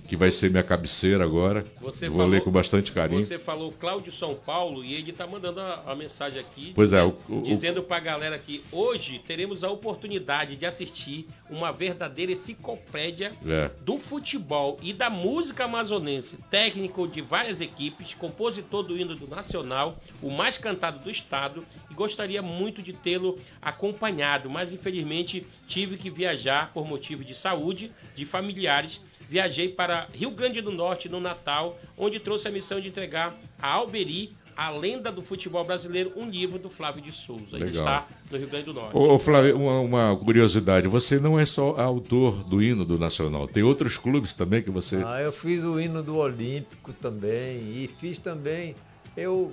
que vai ser minha cabeceira agora. Você Vou falou- ler com bastante carinho. Você falou Cláudio São Paulo e ele tá mandando a, a mensagem aqui. Pois é, dizendo, o- o- dizendo pra galera que hoje teremos a oportunidade de assistir uma verdadeira enciclopédia É. do futebol e da música amazonense, técnico de várias equipes, compositor do hino do Nacional, o mais cantado do estado, e gostaria muito de tê-lo acompanhado, mas infelizmente tive que viajar por motivo de saúde, de familiares. Viajei para Rio Grande do Norte no Natal, onde trouxe a missão de entregar a Alberi, a lenda do futebol brasileiro, um livro do Flávio de Souza. Ele Legal. está no Rio Grande do Norte. Ô, ô, Flávio, uma, uma curiosidade, você não é só autor do hino do Nacional, tem outros clubes também que você. Ah, eu fiz o hino do Olímpico também e fiz também. Eu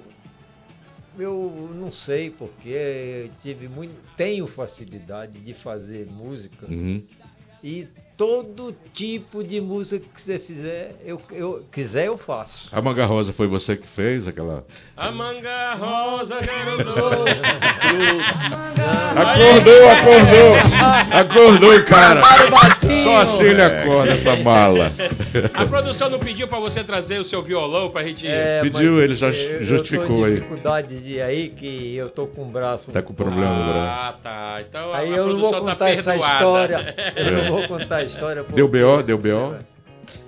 eu não sei porque tive muito, tenho facilidade de fazer música Uhum. e todo tipo de música que você fizer, eu, eu quiser eu faço. A Manga Rosa foi você que fez aquela. A manga rosa, garoto. Acordou, acordou! Acordou, cara! Só assim ele acorda essa mala. A produção não pediu pra você trazer o seu violão pra gente. É, Pediu, ele já eu- justificou eu aí. dificuldade de aí que eu tô com o braço. Tá com problema no braço. Ah, tá. Então a, Aí a eu não vou produção contar tá essa história. Eu não vou contar a história. porque- Deu BO, deu BO?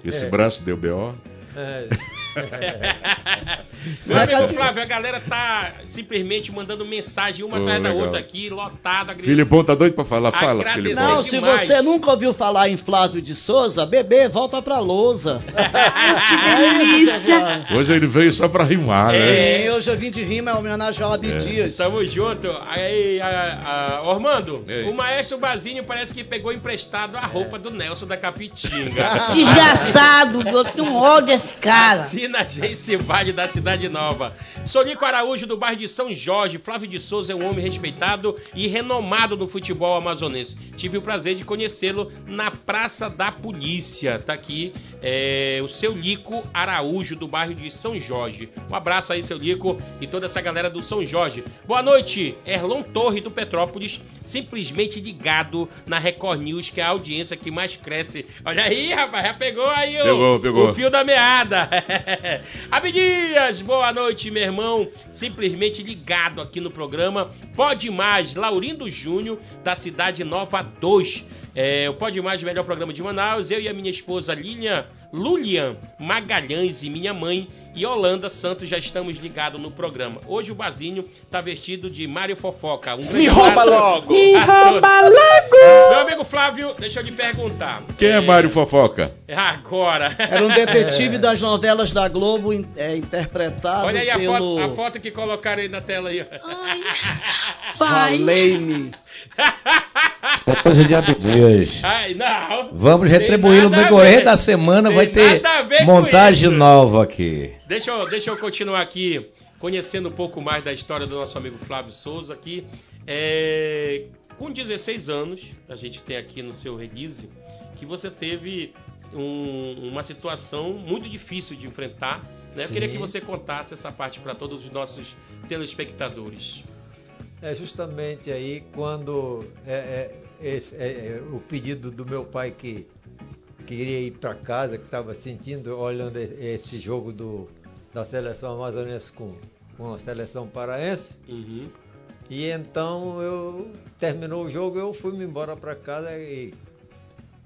Esse É. braço deu BO? É. Meu amigo cadê- Flávio, a galera tá simplesmente mandando mensagem uma Pô, atrás da legal. outra aqui, lotada. gri- Filipão tá doido pra falar? Fala, Filipão. Não, se demais. você nunca ouviu falar em Flávio de Souza, bebê, volta pra lousa. Que delícia! Hoje ele veio só pra rimar, né? É, hoje eu vim de rima, é homenagem ao Abdias. Tamo junto. Aí, a, a- Ormando, Ei. o maestro Bazinho parece que pegou emprestado a roupa do Nelson da Capitinga. Desgraçado, eu tenho ódio desse cara. Assina Jace Vale da Cidade Nova. Solico Araújo, do bairro de São Jorge. Flávio de Souza é um homem respeitado e renomado no futebol amazonense. Tive o prazer de conhecê-lo na Praça da Polícia. Tá aqui é, o seu Lico Araújo, do bairro de São Jorge. Um abraço aí, seu Lico, e toda essa galera do São Jorge. Boa noite, Erlon Torre, do Petrópolis, simplesmente ligado na Record News, que é a audiência que mais cresce. Olha aí, rapaz, já pegou aí o, Pegou, pegou. o fio da meada. Abdias, boa noite, meu irmão. Simplesmente ligado aqui no programa. Pode Mais, Laurindo Júnior, da Cidade Nova 2. É, o Pode Mais, melhor programa de Manaus. Eu e a minha esposa Lilian, Lulian Magalhães e minha mãe e Holanda Santos já estamos ligados no programa. Hoje o Bazinho tá vestido de Mário Fofoca. Um grande Me rouba logo! a Me rouba logo! Meu amigo Flávio, deixa eu lhe perguntar. Quem é Mário Fofoca? Agora. Era um detetive das novelas da Globo, é, interpretado Olha aí a pelo foto, a foto que colocaram aí na tela aí. Ai. Valene. É coisa de Abdias. Ai, não. Vamos retribuir no nada a decorrer da semana, vai Tem ter ver com montagem nova aqui. Deixa eu, deixa eu continuar aqui, conhecendo um pouco mais da história do nosso amigo Flávio Souza aqui. É, com 16 anos, a gente tem aqui no seu release, que você teve um- uma situação muito difícil de enfrentar. Né? Eu queria que você contasse essa parte para todos os nossos telespectadores. É justamente aí quando é, é, esse- é, é, o pedido do meu pai que queria ir para casa, que estava sentindo, olhando esse jogo do, da seleção amazonense com, com a seleção paraense. Uhum. E então eu terminou o jogo, eu fui me embora para casa e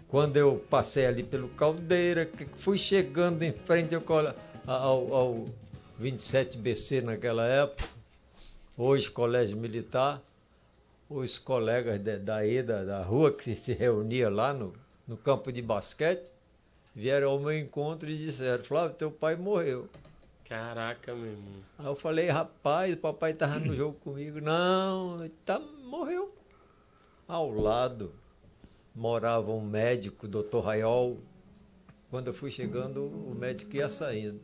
quando eu passei ali pelo Caldeira, fui chegando em frente ao, ao, ao 27BC naquela época, hoje Colégio Militar, os colegas daí da, da rua que se reunia lá no, no campo de basquete, vieram ao meu encontro e disseram, Flávio, teu pai morreu. Caraca, meu irmão. Aí eu falei, rapaz, o papai tava no jogo comigo. Não, tá, morreu. Ao lado morava um médico, doutor Raiol. Quando eu fui chegando, o médico ia saindo.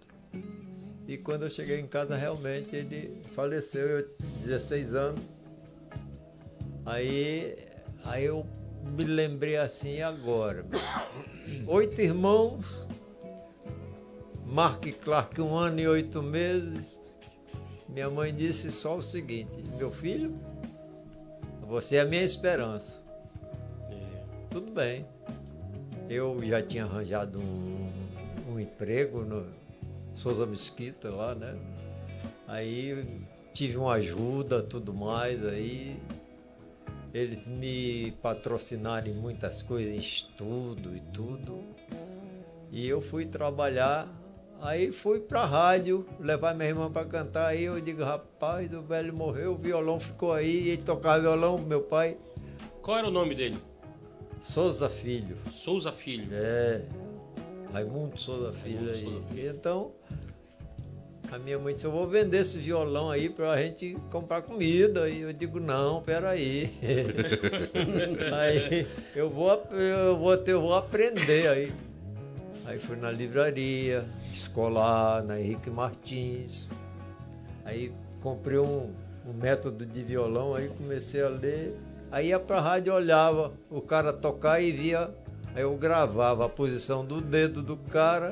E quando eu cheguei em casa, realmente ele faleceu, eu 16 anos. Aí, aí eu me lembrei assim agora. Oito irmãos, Mark Clark, um ano e oito meses. Minha mãe disse só o seguinte: Meu filho, você é a minha esperança. Tudo bem. Eu já tinha arranjado um, um emprego no Souza Mesquita lá, né? Aí tive uma ajuda, tudo mais, aí eles me patrocinaram em muitas coisas, em estudo e tudo. E eu fui trabalhar, aí fui pra rádio, levar minha irmã para cantar, aí eu digo, rapaz, o velho morreu, o violão ficou aí, ele tocava violão, meu pai. Qual era o nome dele? Souza Filho. Souza Filho. É. Raimundo Souza Filho aí. Filho. Então, a minha mãe disse, eu vou vender esse violão aí pra gente comprar comida. E eu digo, não, peraí. aí eu vou, eu vou, ter- eu vou aprender aí. Aí fui na livraria escolar, na Henrique Martins. Aí comprei um, um método de violão, aí comecei a ler. Aí ia pra rádio, olhava o cara tocar e via. Aí eu gravava a posição do dedo do cara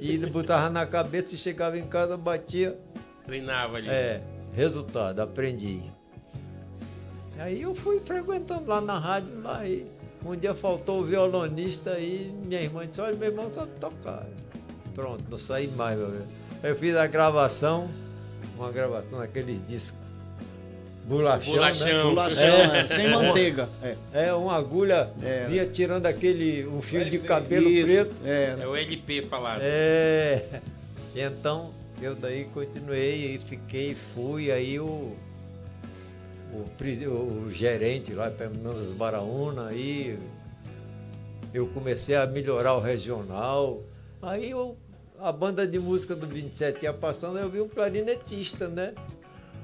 e ele botava na cabeça e chegava em casa, batia. Treinava ali. É, resultado, aprendi. Aí eu fui frequentando lá na rádio, lá e um dia faltou o violonista e minha irmã disse, olha, meu irmão sabe tocar. Pronto, não saí mais, meu velho. Aí eu fiz a gravação, uma gravação daqueles discos. Bolachão, Bolachão. né? Bolachão, é, sem manteiga. É. É, uma agulha, É. vinha tirando aquele, um fio de cabelo Isso, preto. é. É o LP falado. É. E então eu daí continuei e fiquei, fui, aí o, o, o gerente lá, Fernandes Baraúna, aí eu comecei a melhorar o regional. Aí eu, a banda de música do 27 ia passando, eu vi um clarinetista, né?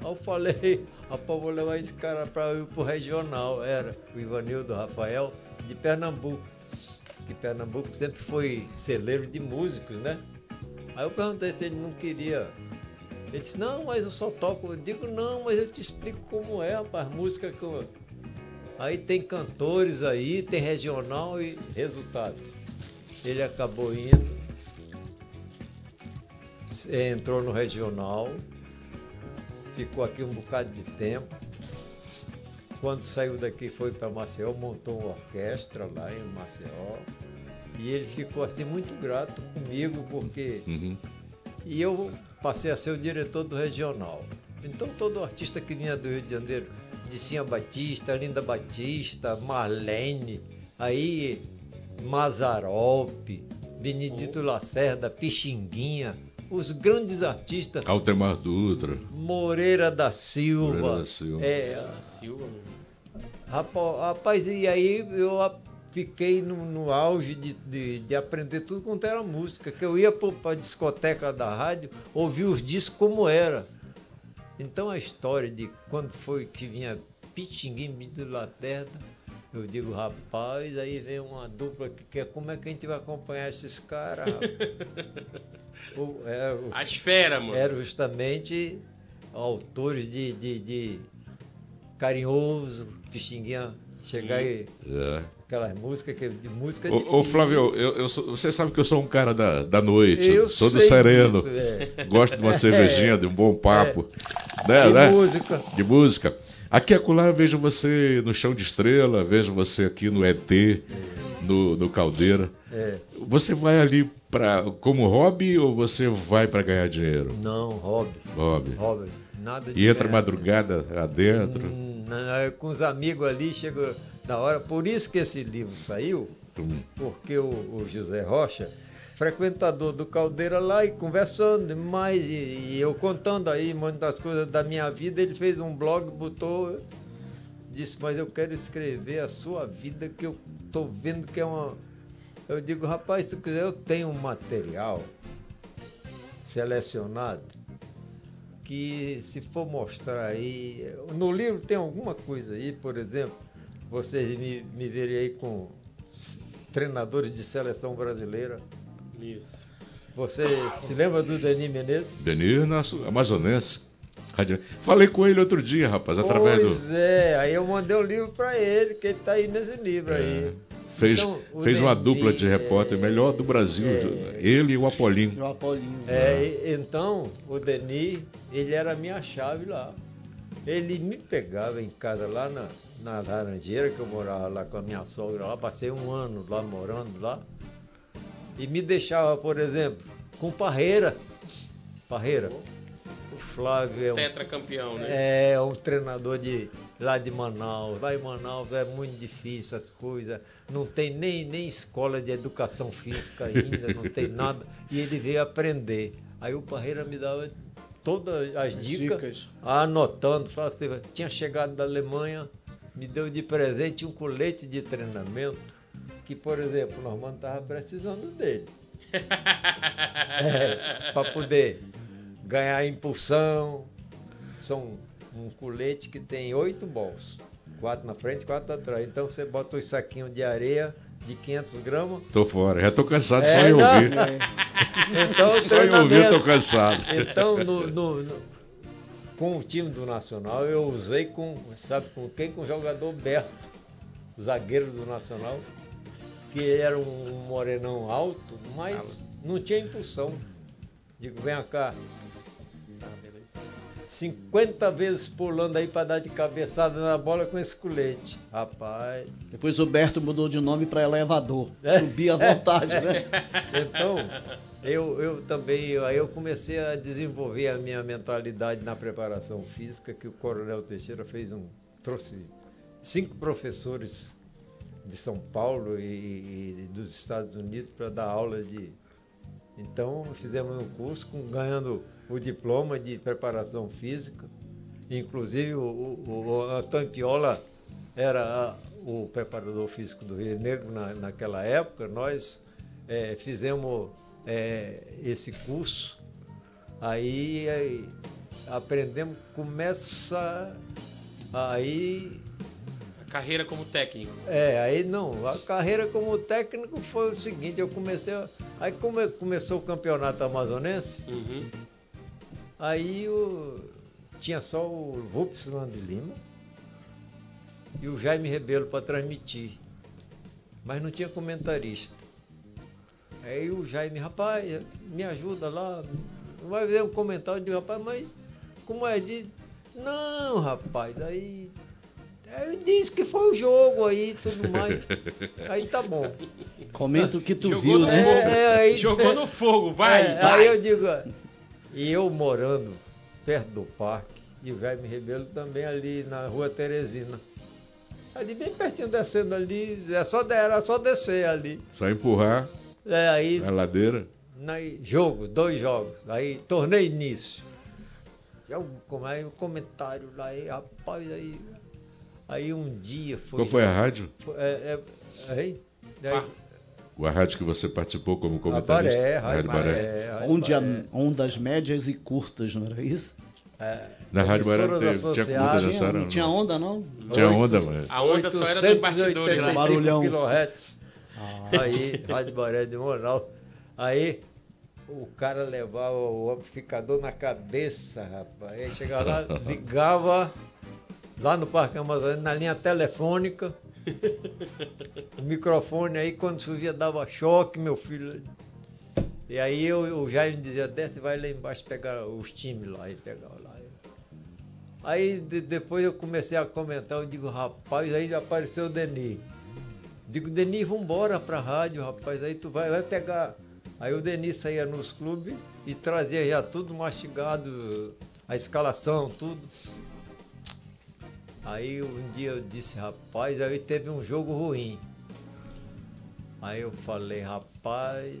Aí eu falei, rapaz, vou levar esse cara para ir pro regional. Era o Ivanildo Rafael, de Pernambuco. Que Pernambuco sempre foi celeiro de músicos, né? Aí eu perguntei se ele não queria. Ele disse, não, mas eu só toco. Eu digo, não, mas eu te explico como é, rapaz, música que eu... Aí tem cantores aí, tem regional e resultado. Ele acabou indo, entrou no regional, ficou aqui um bocado de tempo. Quando saiu daqui foi para Maceió, montou uma orquestra lá em Maceió. E ele ficou assim muito grato comigo porque Uhum. e eu passei a ser o diretor do regional. Então todo artista que vinha do Rio de Janeiro, Dicinha Batista, Linda Batista, Marlene, aí Mazarope, Benedito Lacerda, Pixinguinha, os grandes artistas, Altemar Dutra. Moreira da Silva, Moreira da Silva. é, Silva, meu. Rapaz, e aí eu fiquei no, no auge de, de, de aprender tudo quanto era música, que eu ia para a discoteca da rádio, ouvir os discos como era. Então a história de quando foi que vinha Pitinguinho de Lacerda, eu digo, rapaz, aí vem uma dupla que quer, como é que a gente vai acompanhar esses caras? O- é, o- As feras, mano. eram justamente autores de, de, de Carinhoso, Pixinguinha, chegar e É. aquelas músicas que de música Ô, ô difícil. Flávio, eu, eu sou- você sabe que eu sou um cara da, da noite. Eu sou do sereno. disso, é. Gosto de uma cervejinha, de um bom papo. Né, De né? música. De música. Aqui acolá eu vejo você no Chão de Estrela, vejo você aqui no ET, no, no Caldeira. É. Você vai ali pra, como hobby ou você vai para ganhar dinheiro? Não, hobby, Hobby. hobby. Nada de E entra madrugada adentro. Hum, na- com os amigos ali, chega da hora. Por isso que esse livro saiu, Hum. porque o, o José Rocha, frequentador do Caldeira lá e conversando demais, e, e eu contando aí muitas coisas da minha vida, ele fez um blog, botou, disse, mas eu quero escrever a sua vida, que eu tô vendo que é uma. Eu digo, rapaz, se tu quiser, eu tenho um material. selecionado que se for mostrar aí, no livro tem alguma coisa aí, por exemplo, vocês me, me verem aí com treinadores de seleção brasileira. Isso. Você se lembra do Denis Menezes? Denis, nosso amazonense. Falei com ele outro dia, rapaz, através pois do. é, aí eu mandei o livro pra ele, que ele tá aí nesse livro É, aí. fez Então, fez uma Denis, dupla de repórter, melhor do Brasil. é. Ele e o Apolinho. O Apolinho. É, e- então, o Denis, ele era a minha chave lá. Ele me pegava em casa lá na, na Laranjeira, que eu morava lá com a minha sogra lá, passei um ano lá morando lá. E me deixava, por exemplo, com Parreira. Parreira. O Flávio é um Tetracampeão, né? é um treinador de lá de Manaus. Lá em Manaus é muito difícil as coisas. Não tem nem, nem escola de educação física ainda, não tem nada. E ele veio aprender. Aí o Parreira me dava todas as dicas, dicas. anotando. Falava assim, tinha chegado da Alemanha, me deu de presente um colete de treinamento. Que, por exemplo, o Normando estava precisando dele. É, para poder ganhar impulsão. São um colete que tem oito bolsos. Quatro na frente, quatro atrás. Então você bota os saquinhos de areia de 500 gramas. Tô fora, já tô cansado É, só em não. ouvir. Então, Só em ouvir eu tô cansado. Então, no- no- no- com o time do Nacional, eu usei com, sabe com quem? Com o jogador Berto, zagueiro do Nacional, que era um morenão alto, mas não tinha impulsão. Digo, vem cá. 50 vezes pulando aí para dar de cabeçada na bola com esse colete. Rapaz. Depois o Berto mudou de nome para elevador. É. Subia à vontade, né? Então, eu, eu também, aí eu comecei a desenvolver a minha mentalidade na preparação física, que o Coronel Teixeira fez um, trouxe cinco professores de São Paulo e, e dos Estados Unidos para dar aula de. Então fizemos um curso com, ganhando o diploma de preparação física. Inclusive o, o, o Antônio Piola era o preparador físico do Rio Negro na, naquela época. Nós eh, fizemos eh, esse curso. Aí, aí aprendemos, começa aí carreira como técnico. é, aí não, a carreira como técnico foi o seguinte, eu comecei, aí come, começou o campeonato amazonense, Uhum. aí o, tinha só o Vupsland de Lima e o Jaime Rebelo para transmitir, mas não tinha comentarista. Aí o Jaime, rapaz, me ajuda lá, vai ver um comentário, digo, rapaz, mas como é de... Não, rapaz, aí Aí disse que foi o jogo aí e tudo mais. Aí tá bom. Comenta o que tu Jogou viu, no né? fogo. É, aí- Jogou no fogo, vai, É, vai. Aí eu digo, e eu morando perto do parque, e o Jaime Rebelo também ali na rua Teresina. Ali bem pertinho descendo ali, é só, era só descer ali. Só empurrar É, aí a ladeira. na, jogo, dois jogos, aí torneio início. Eu, como aí o comentário lá, aí, rapaz, aí, aí um dia foi. Qual foi a rádio? foi- É, é, aí, aí, A rádio que você participou como comentarista? Baré, A Rádio Baré, Rádio Onde Baré. ondas médias e curtas, não era isso? É, Na Rádio Baré teve- tinha associadas. nessa Tinha, hora, não tinha onda, não? Tinha onda, mas. A onda só era dos bastidores lá. 885 Barulhão. quilohertz. Ah. Aí, Rádio Baré de Moral. Aí, o cara levava o amplificador na cabeça, rapaz. Aí chegava lá, ligava lá no Parque Amazônia, na linha telefônica. O microfone aí, quando chovia, dava choque, meu filho. E aí eu, o Jair me dizia, desce, vai lá embaixo pegar os times lá e pegava lá. Aí de- depois eu comecei a comentar, eu digo, rapaz, aí apareceu o Denis. Digo, Denis, vambora pra rádio, rapaz, aí tu vai, vai pegar. Aí o Denis saía nos clubes e trazia já tudo mastigado, a escalação, tudo. Aí um dia eu disse, rapaz, aí teve um jogo ruim. Aí eu falei, rapaz,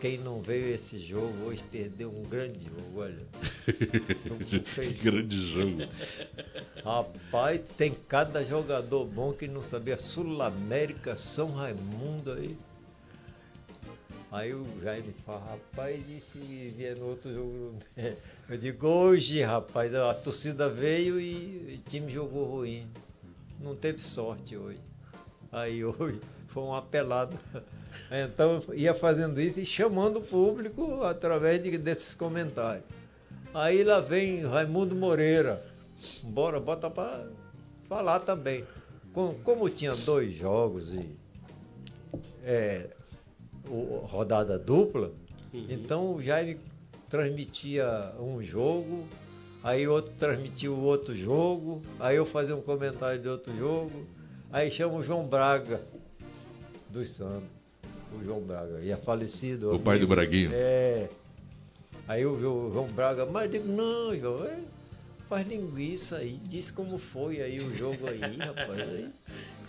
quem não veio esse jogo hoje perdeu um grande jogo, olha. que grande jogo. Rapaz, tem cada jogador bom que não sabia. Sul América, São Raimundo aí. Aí o Jaime fala, rapaz, e se vier no outro jogo? Eu digo, hoje, rapaz, a torcida veio e o time jogou ruim. Não teve sorte hoje. Aí hoje foi uma pelada. Então ia fazendo isso e chamando o público através de, desses comentários. Aí lá vem Raimundo Moreira. Bora, bota para falar também. Com- Como tinha dois jogos e é, rodada dupla, então o Jaime transmitia um jogo, aí outro transmitia o outro jogo, aí eu fazia um comentário de outro jogo, aí chama o João Braga dos Santos. O João Braga, e é falecido. O pai do Braguinho. É. Aí eu vi o João Braga, mas eu digo, não, João, é, faz linguiça aí, diz como foi aí o jogo aí, rapaz. Aí,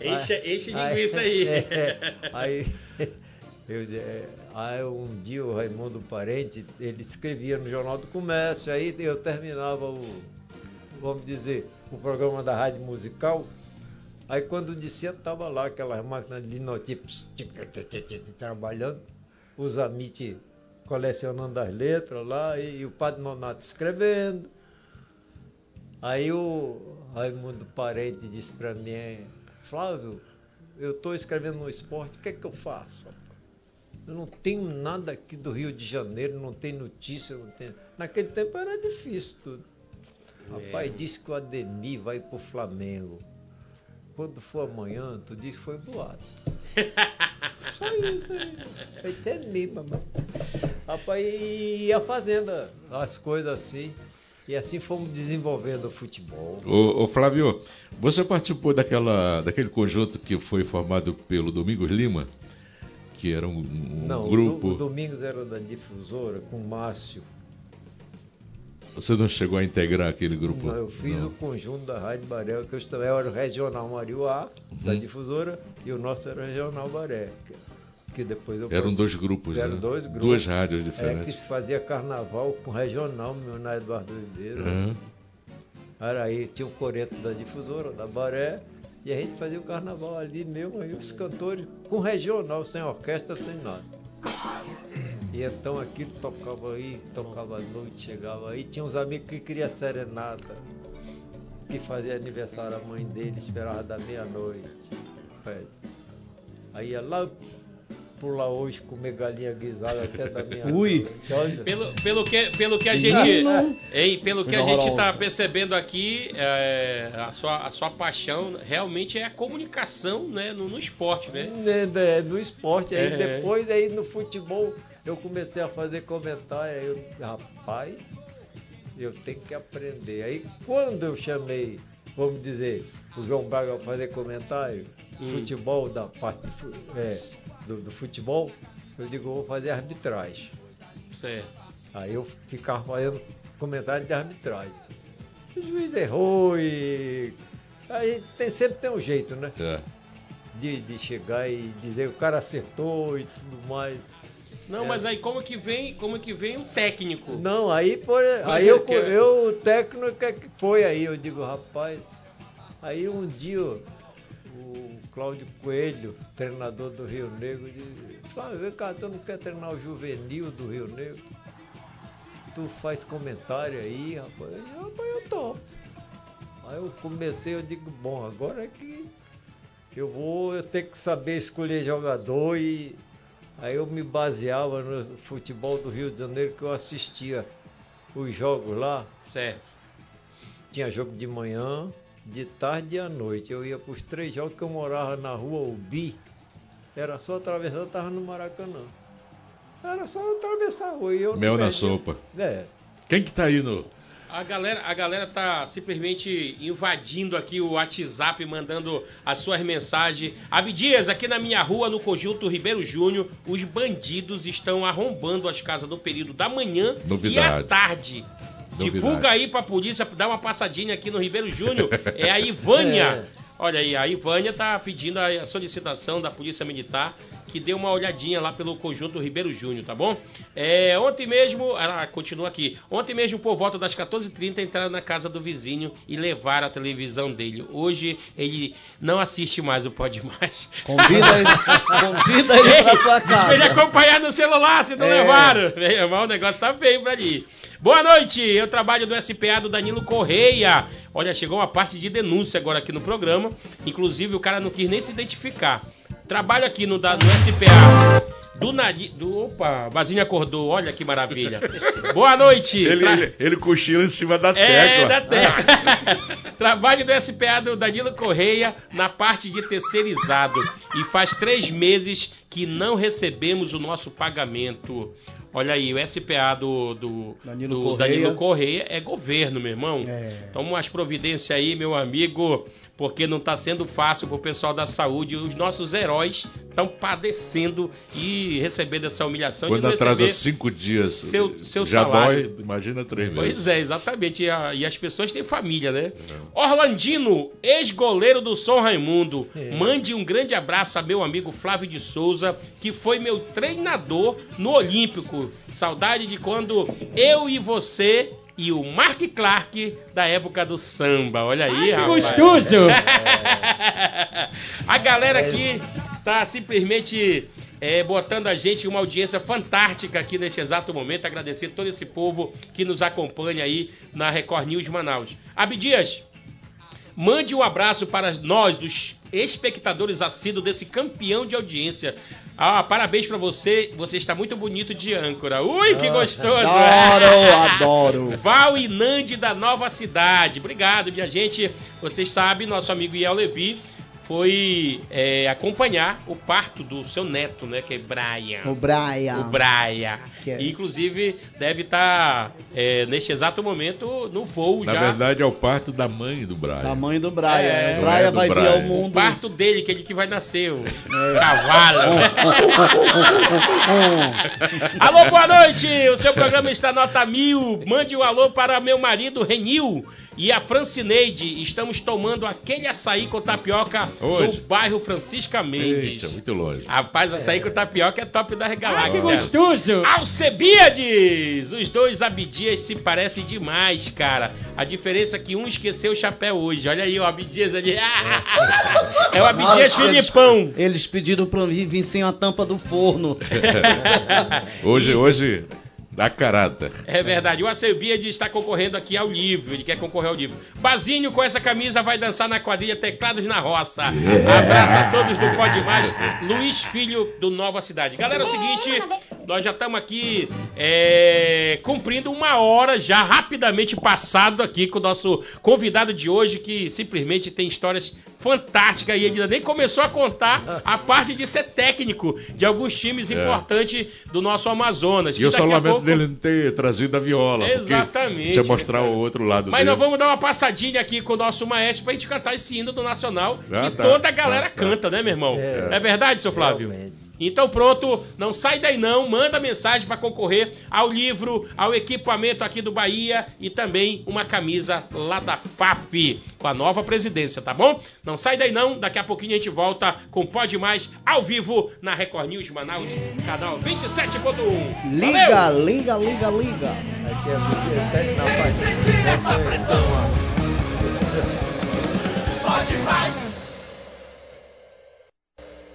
Enche- enche linguiça aí. é, aí, eu, é, aí um dia o Raimundo Parente, ele escrevia no Jornal do Comércio, aí eu terminava o, vamos dizer, o programa da rádio musical, aí quando descia estava lá aquelas máquinas de notícias trabalhando, os Amit colecionando as letras lá, e, o Padre Nonato escrevendo. Aí o Raimundo Parente disse para mim, Flávio, eu estou escrevendo no esporte, o que é que eu faço? Eu não tenho nada aqui do Rio de Janeiro, não tem notícia, não tem. Naquele tempo era difícil tudo. Rapaz, disse que o Ademir vai pro Flamengo. Quando for amanhã, tu disse que foi boato. Só isso aí. Foi até mesmo, mano. Rapaz, ia fazendo as coisas assim. E assim fomos desenvolvendo o futebol. Ô, ô, Flávio, você participou daquela, daquele conjunto que foi formado pelo Domingos Lima, que era um, um Não, grupo. Do- o Domingos era da difusora com o Márcio. Você não chegou a integrar aquele grupo? Não, eu fiz o conjunto da Rádio Baré, que eu também era o Regional Mariuá, da Uhum. difusora, e o nosso era o Regional Baré. Que, depois eu Eram dois grupos, Eram né? dois grupos. Duas rádios É, que diferentes. se fazia carnaval com regional, meu na Eduardo Ribeiro. Aham. Era aí, tinha o coreto da difusora, da Baré, e a gente fazia o carnaval ali mesmo, aí os cantores com regional, sem orquestra, sem nada. E então aquilo tocava aí, tocava à noite, chegava aí, tinha uns amigos que queriam serenata, que fazia aniversário a mãe dele, esperava da meia-noite. Aí ia lá pular hoje, comer galinha guisada até da meia-noite. Ui. Pelo, pelo, que, pelo que a gente. não. Hein, pelo que a gente está percebendo aqui, é, a, sua, a sua paixão realmente é a comunicação né, no, no esporte, né? né, né, no esporte. Aí É. depois aí no futebol eu comecei a fazer comentário, aí eu, rapaz, eu tenho que aprender. Aí quando eu chamei, vamos dizer, o João Braga para fazer comentário, Hum. futebol da parte é, do, do futebol, eu digo, eu vou fazer arbitragem. Certo. Aí eu ficava fazendo comentário de arbitragem. O juiz errou e. Aí tem, sempre tem um jeito, né? É. de, de chegar e dizer o cara acertou e tudo mais. Não, É. mas aí como que vem, como que vem o técnico? Não, aí, por, aí é eu, que- eu, o técnico é que foi aí, eu digo, rapaz. Aí um dia o Cláudio Coelho, treinador do Rio Negro, disse, Flávio, vem cá, tu não quer treinar o juvenil do Rio Negro? Tu faz comentário aí, rapaz. Eu, rapaz, eu tô. Aí eu comecei, eu digo, bom, agora é que eu vou eu ter que saber escolher jogador e aí eu me baseava no futebol do Rio de Janeiro que eu assistia os jogos lá. Certo. Tinha jogo de manhã, de tarde e à noite. Eu ia para os três jogos que eu morava na rua Ubi. Era só atravessar, eu estava no Maracanã. Era só atravessar a rua. E eu Mel na sopa. É. Quem que tá aí no. A galera, a galera tá simplesmente invadindo aqui o WhatsApp, mandando as suas mensagens. Abdias, aqui na minha rua, no conjunto Ribeiro Júnior, os bandidos estão arrombando as casas no período da manhã e à Novidade. tarde. Divulga aí pra polícia, dá uma passadinha aqui no Ribeiro Júnior. É a Ivânia. É. Olha aí, a Ivânia tá pedindo a solicitação da Polícia Militar que dê uma olhadinha lá pelo conjunto Ribeiro Júnior, tá bom? É, ontem mesmo, ela continua aqui. Ontem mesmo, por volta das 14h30, entraram na casa do vizinho e levaram a televisão dele. Hoje ele não assiste mais o Pode Mais. Convida ele, convida ele pra sua casa. Ele acompanhar no celular, se não É. levaram. Meu irmão, o negócio tá feio pra ali. Boa noite, eu trabalho do SPA do Danilo Correia. Olha, chegou uma parte de denúncia agora aqui no programa. Inclusive, o cara não quis nem se identificar. Trabalho aqui no, da- no SPA. Do Nadi... Do... Opa, Vazinho acordou, olha que maravilha. Boa noite. Ele, Tra- ele, ele cochila em cima da é, tecla. da tecla. Trabalho do SPA do Danilo Correia na parte de terceirizado. E faz três meses que não recebemos o nosso pagamento. Olha aí, o SPA do, do, Danilo do Correia. Danilo Correia é governo, meu irmão. É. Toma umas providências aí, meu amigo, porque não está sendo fácil pro pessoal da saúde. Os nossos heróis estão padecendo e recebendo essa humilhação Quando de não atrasa cinco dias, seu- seu já salário. dói, imagina três meses. Pois é, exatamente. E, a- e as pessoas têm família, né? Orlandino, ex-goleiro do São Raimundo. Mande um grande abraço a meu amigo Flávio de Souza, que foi meu treinador no Olímpico. Saudade de quando eu e você e o Mark Clark da época do samba. Olha aí, rapaz. gostoso! a galera aqui tá simplesmente é, botando a gente em uma audiência fantástica aqui neste exato momento. Agradecer todo esse povo que nos acompanha aí na Record News Manaus. Abdias, mande um abraço para nós, os espectadores assíduos desse campeão de audiência. Ah, parabéns pra você, você está muito bonito de âncora. Ui, que gostoso! Adoro, adoro. Val e Nandi da Nova Cidade. Obrigado, minha gente. Vocês sabem, nosso amigo Iel Levi foi é, acompanhar o parto do seu neto, né? Que é Brian. O Brian. O Brian. Que é- E, inclusive, deve estar, é, neste exato momento, no voo Na já. verdade, é o parto da mãe do Brian. Da mãe do Brian. É, o não é Brian vai vir Brian. ao O mundo. parto dele, que ele que vai nascer, o É. cavalo. alô, boa noite! O seu programa está nota mil. Mande um alô para meu marido Renil e a Francineide. Estamos tomando aquele açaí com tapioca Onde? no bairro Francisca Mendes. Eita, muito longe. Rapaz, açaí com tapioca é top das Que galáxias. gostoso! Alcebiades! Os dois Abdias se parecem demais, cara. A diferença é que um esqueceu o chapéu hoje. Olha aí o Abdias ali. É o Abdias Nossa, eles- Filipão. Eles pediram pra mim vir sem a tampa do forno. Hoje, hoje, dá caráter. É verdade. O Alcebiades está concorrendo aqui ao livro. Ele quer concorrer ao livro. Bazinho com essa camisa vai dançar na quadrilha Teclados na Roça. Abraço a todos do Pode Mais. Luiz Filho do Nova Cidade. Galera, é o seguinte. Nós já estamos aqui é, cumprindo uma hora já rapidamente passado aqui com o nosso convidado de hoje que simplesmente tem histórias fantásticas e ele ainda nem começou a contar a parte de ser técnico de alguns times importantes do nosso Amazonas. É. E eu só lamento pouco- dele não ter trazido a viola. Exatamente. Deixa eu mostrar o outro lado Mas dele. nós vamos dar uma passadinha aqui com o nosso maestro pra gente cantar esse hino do Nacional Ah, que tá. toda a galera tá. canta, né, meu irmão? É. É, verdade, seu Flávio? Realmente. Então pronto, não sai daí não, manda mensagem pra concorrer ao livro, ao equipamento aqui do Bahia e também uma camisa lá da FAP com a nova presidência, tá bom? Não sai daí não, daqui a pouquinho a gente volta com Pode Mais ao vivo na Record News Manaus, canal 27.1. Liga, Valeu! Liga, liga, liga. Aqui é porque essa pressão. Pode mais.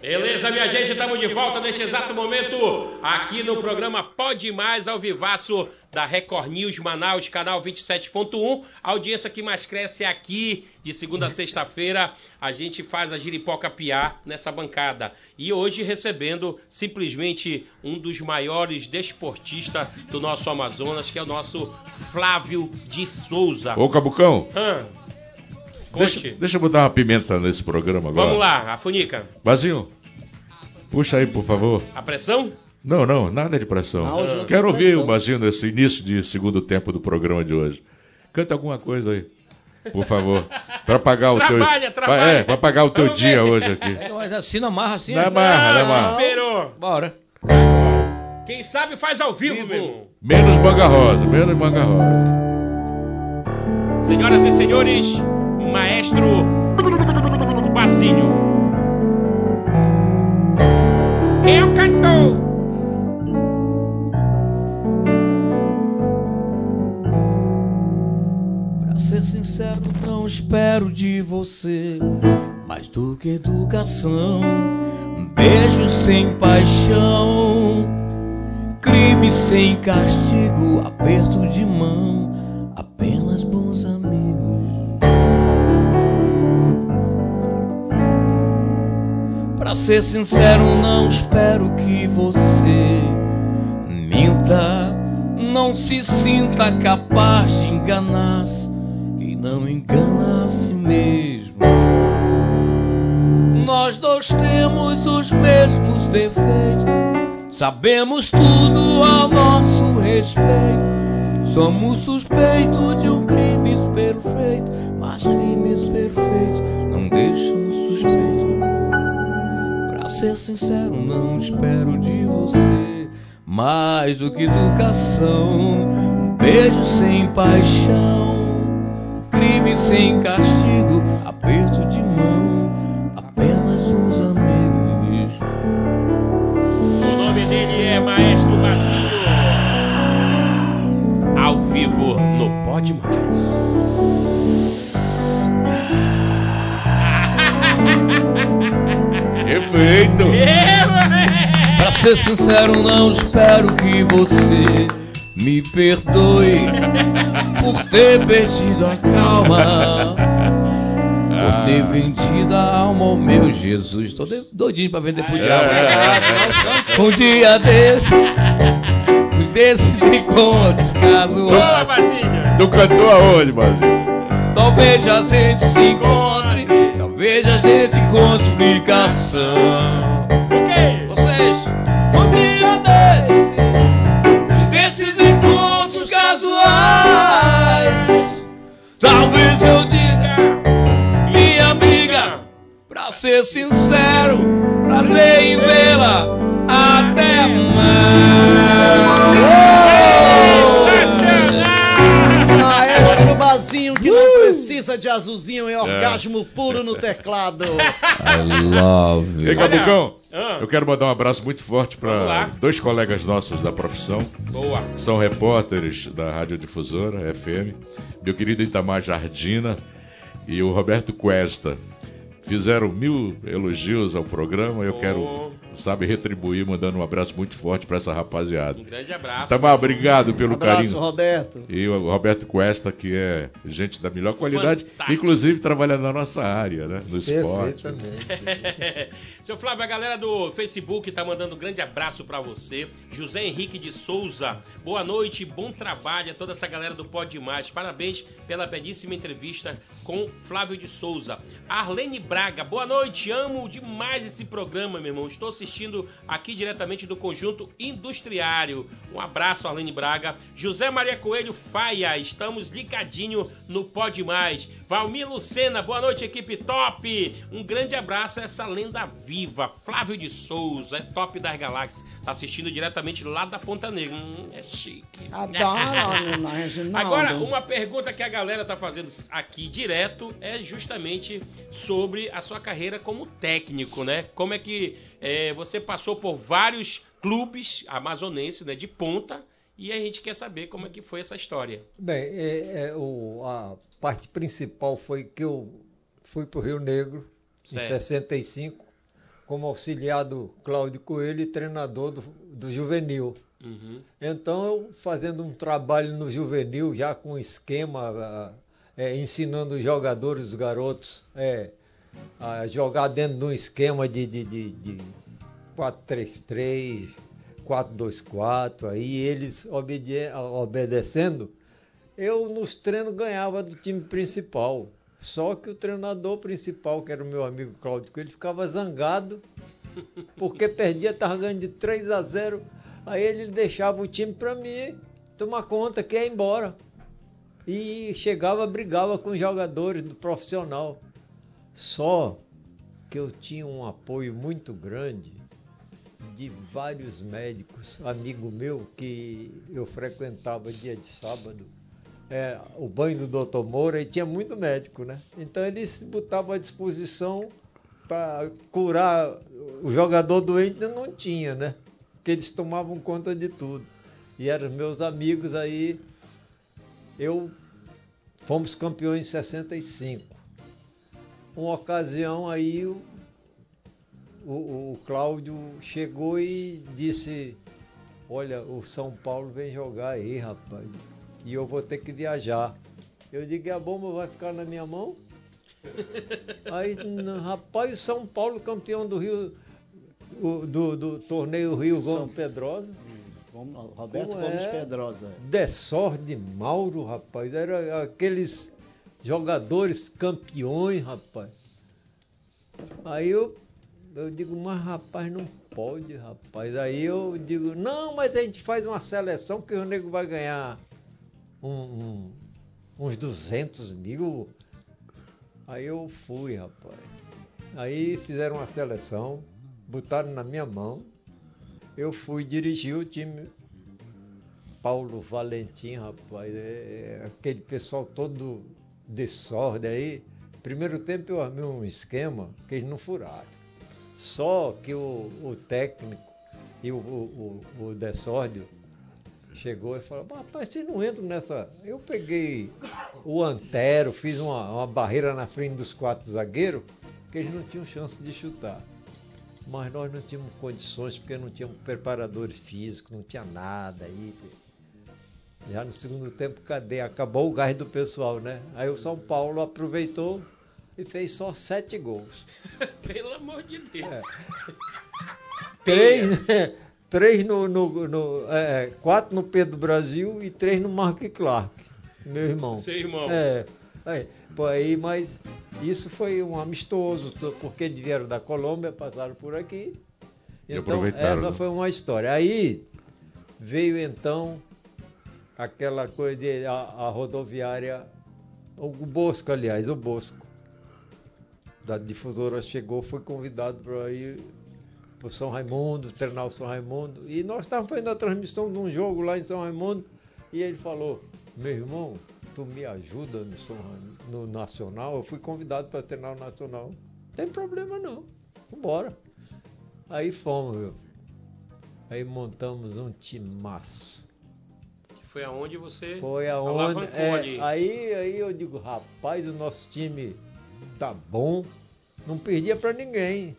Beleza, minha gente, estamos de volta neste exato momento aqui no programa Pode Mais ao Vivaço da Record News Manaus, canal 27.1. A audiência que mais cresce é aqui, de segunda a sexta-feira, a gente faz a giripoca piar nessa bancada. E hoje recebendo simplesmente um dos maiores desportistas do nosso Amazonas, que é o nosso Flávio de Souza. Ô, Cabucão, Hã? Deixa, Conte. deixa eu botar uma pimenta nesse programa agora. Vamos lá, a Funica. Bazinho, puxa aí, por favor. A pressão? Não, não, nada de pressão. Não Quero ouvir pressão. o Bazinho nesse início de segundo tempo do programa de hoje. Canta alguma coisa aí, por favor. Pra pagar o Trabalha, teu. trabalha. É, pra pagar o teu Vamos dia ver. hoje aqui. Mas assim não amarra assim. Não amarra, não amarra. Esperou. Bora. Quem sabe faz ao vivo, meu irmão. Menos manga rosa, menos manga rosa. Senhoras e senhores, maestro Passinho. Eu cantou. Pra ser sincero, não espero de você mais do que educação. Beijo sem paixão, crime sem castigo, aperto de mão, apenas bons Pra ser sincero, não espero que você minta, não se sinta capaz de enganar-se, quem não engana a si mesmo. Nós dois temos os mesmos defeitos, sabemos tudo ao nosso respeito. Somos suspeitos de um crime perfeito, mas crimes perfeitos ser sincero, não espero de você mais do que educação. Um beijo sem paixão, crime sem castigo, aperto de mão, apenas uns amigos. O nome dele é Maestro Bazinho. Ao vivo no Pode Mais. Efeito! Pra ser sincero, não espero que você me perdoe por ter perdido a calma. Por ter vendido a alma ao meu Jesus. Tô doidinho pra vender pro diabo. Um dia desse, desses encontros casuais. Tu cantou aonde, Bazinho? Talvez a gente se encontre, talvez a gente encontre ligação. Vocês, um dia desses, desses encontros casuais, talvez eu diga, minha amiga, pra ser sincero, prazer em vê-la, até mais. Precisa de azulzinho e orgasmo puro no teclado. I love Ei, Cabucão, Ah. eu quero mandar um abraço muito forte para dois colegas nossos da profissão. Boa. São repórteres da Radiodifusora FM, meu querido Itamar Jardina e o Roberto Cuesta. Fizeram mil elogios ao programa e eu quero, sabe, retribuir mandando um abraço muito forte para essa rapaziada. Um grande abraço. Itamar, obrigado pelo Abraço, carinho. Roberto. E o Roberto Cuesta, que é gente da melhor qualidade, Fantástico. inclusive trabalhando na nossa área, né? No esporte. Seu Flávio, a galera do Facebook tá mandando um grande abraço pra você. José Henrique de Souza, boa noite, bom trabalho a toda essa galera do Pode Mais. Parabéns pela belíssima entrevista com Flávio de Souza. Arlene Braga, boa noite, amo demais esse programa, meu irmão. Estou assistindo aqui diretamente do Conjunto Industriário. Um abraço, Arlene Braga. José Maria Coelho Faia, estamos ligadinho no Pode Mais. Valmir Lucena, boa noite, equipe top. Um grande abraço a essa lenda viva. Flávio de Souza, é top das galáxias. Tá assistindo diretamente lá da Ponta Negra. Hum, é chique. Adoro, Reginaldo. Agora, uma pergunta que a galera tá fazendo aqui direto é justamente sobre a sua carreira como técnico, né? Como é que é, você passou por vários clubes amazonenses, né, de ponta, e a gente quer saber como é que foi essa história. Bem, é, é, o- a parte principal foi que eu fui para o Rio Negro em Certo. 65 como auxiliar do Cláudio Coelho e treinador do, do juvenil. Uhum. Então, eu fazendo um trabalho no juvenil, já com esquema, ah, é, ensinando os jogadores, os garotos, é, a jogar dentro de um esquema de, de, de, de 4-3-3, 4-2-4, aí eles obedi- obedecendo, eu nos treinos ganhava do time principal. Só que o treinador principal, que era o meu amigo Cláudio Coelho, ficava zangado porque perdia, estava ganhando de 3 a 0. Aí ele deixava o time para mim tomar conta, que ia embora. E chegava, brigava com os jogadores do profissional. Só que eu tinha um apoio muito grande de vários médicos, amigo meu, que eu frequentava dia de sábado, é, o banho do doutor Moura, e tinha muito médico, né? Então eles botavam à disposição para curar o jogador doente, não tinha, né? Porque eles tomavam conta de tudo. E eram meus amigos aí. Eu fomos campeões em 65. Uma ocasião aí o, o, o Cláudio chegou e disse, olha, o São Paulo vem jogar aí, rapaz, e eu vou ter que viajar. Eu digo, a bomba vai ficar na minha mão? Aí, rapaz, o São Paulo campeão do Rio, o- do, do torneio Rio São- Gomes Pedrosa. Roberto Como Gomes é? Pedrosa. Desorde Mauro, rapaz. Era aqueles jogadores campeões, rapaz. Aí eu, eu digo, mas rapaz, não pode, rapaz. Aí eu digo, não, mas a gente faz uma seleção que o nego vai ganhar um- um- uns 200 mil. Aí eu fui, rapaz. Aí fizeram uma seleção, botaram na minha mão. Eu fui dirigir o time Paulo Valentim, rapaz, é, é aquele pessoal todo desordem aí. Primeiro tempo eu armei um esquema que eles não furaram. Só que o, o técnico e o, o, o, chegou e falou, "Mas, rapaz, vocês não entram nessa. Eu peguei o antero, fiz uma, uma barreira na frente dos quatro zagueiros, que eles não tinham chance de chutar. Mas nós não tínhamos condições, porque não tínhamos preparadores físicos, não tinha nada aí. Já no segundo tempo, cadê? Acabou o gás do pessoal, né? Aí o São Paulo aproveitou e fez só sete gols. Pelo amor de Deus. É. Três, né? três no, no, no- é, quatro no Pedro Brasil e três no Mark Clark, meu irmão. Seu irmão. É, é, pô, aí, mas isso foi um amistoso, to- porque eles vieram da Colômbia, passaram por aqui. E Então, aproveitaram, essa né? foi uma história. Aí veio então aquela coisa de a, a rodoviária, o Bosco, aliás, o Bosco, da difusora chegou, foi convidado para ir para São Raimundo, treinar o São Raimundo. E nós estávamos fazendo a transmissão de um jogo lá em São Raimundo. E ele falou, meu irmão, tu me ajuda no, São no Nacional? Eu fui convidado para treinar o Nacional. Tem problema não. Vambora. Aí fomos, viu? Aí montamos um timaço. Foi aonde você Foi aonde. é, aí, aí eu digo, rapaz, o nosso time tá bom, não perdia pra ninguém.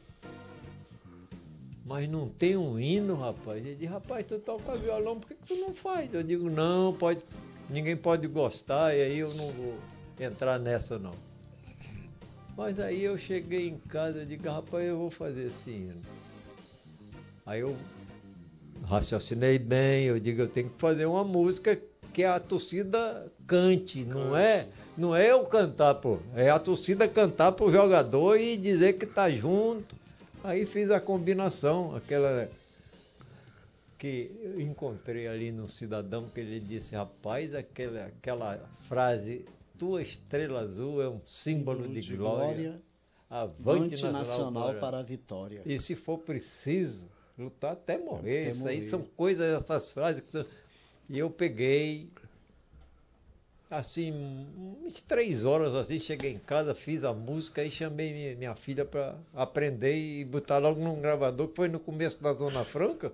Mas não tem um hino, rapaz. Ele diz, rapaz, tu toca violão, por que, que tu não faz? Eu digo, não, pode, ninguém pode gostar, e aí eu não vou entrar nessa não. Mas aí eu cheguei em casa e digo, rapaz, eu vou fazer esse hino. Aí eu raciocinei bem, eu digo, eu tenho que fazer uma música que a torcida cante, não é, não é eu cantar, pô, é a torcida cantar pro jogador e dizer que tá junto. Aí fiz a combinação, aquela que eu encontrei ali no cidadão que ele disse, rapaz, aquela, aquela frase, tua estrela azul é um símbolo de, glória. Avante Avante nacional para para a vitória. e se for preciso, lutar até morrer. Até Isso aí morrer. são coisas, essas frases. que tu- E eu peguei, assim, umas três horas assim, cheguei em casa, fiz a música e chamei minha, minha filha para aprender e botar logo num gravador, que foi no começo da Zona Franca.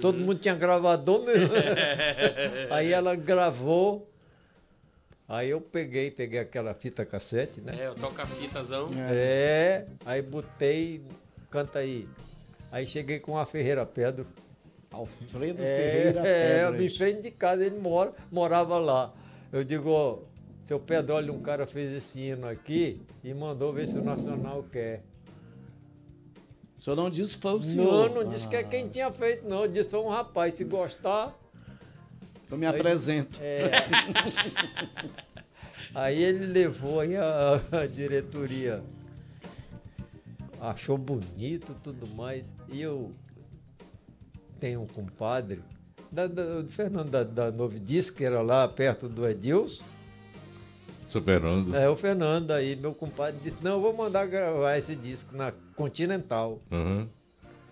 Todo mundo tinha gravador mesmo. aí ela gravou. Aí eu peguei, peguei aquela fita cassete, né? É, o toca-fitazão. É, aí botei, canta aí. Aí cheguei com a Ferreira Pedro. Alfredo É, Ferreira é, Pedras. me frente de casa, ele mora, morava lá. Eu digo, ó, seu Pedro, olha, um cara fez esse hino aqui e mandou ver se o Nacional quer. O senhor não disse que foi o senhor. Não, não disse que é Ah, quem tinha feito, não. Disse foi um rapaz, se gostar. Eu me Aí- apresento. É. Aí ele levou aí a, a diretoria. Achou bonito tudo mais. E eu tenho um compadre, da, da- do Fernando da, da Novo Disco, que era lá perto do Edilson. Seu Fernando. É, o Fernando aí, meu compadre, disse, não, eu vou mandar gravar esse disco na Continental. Uhum.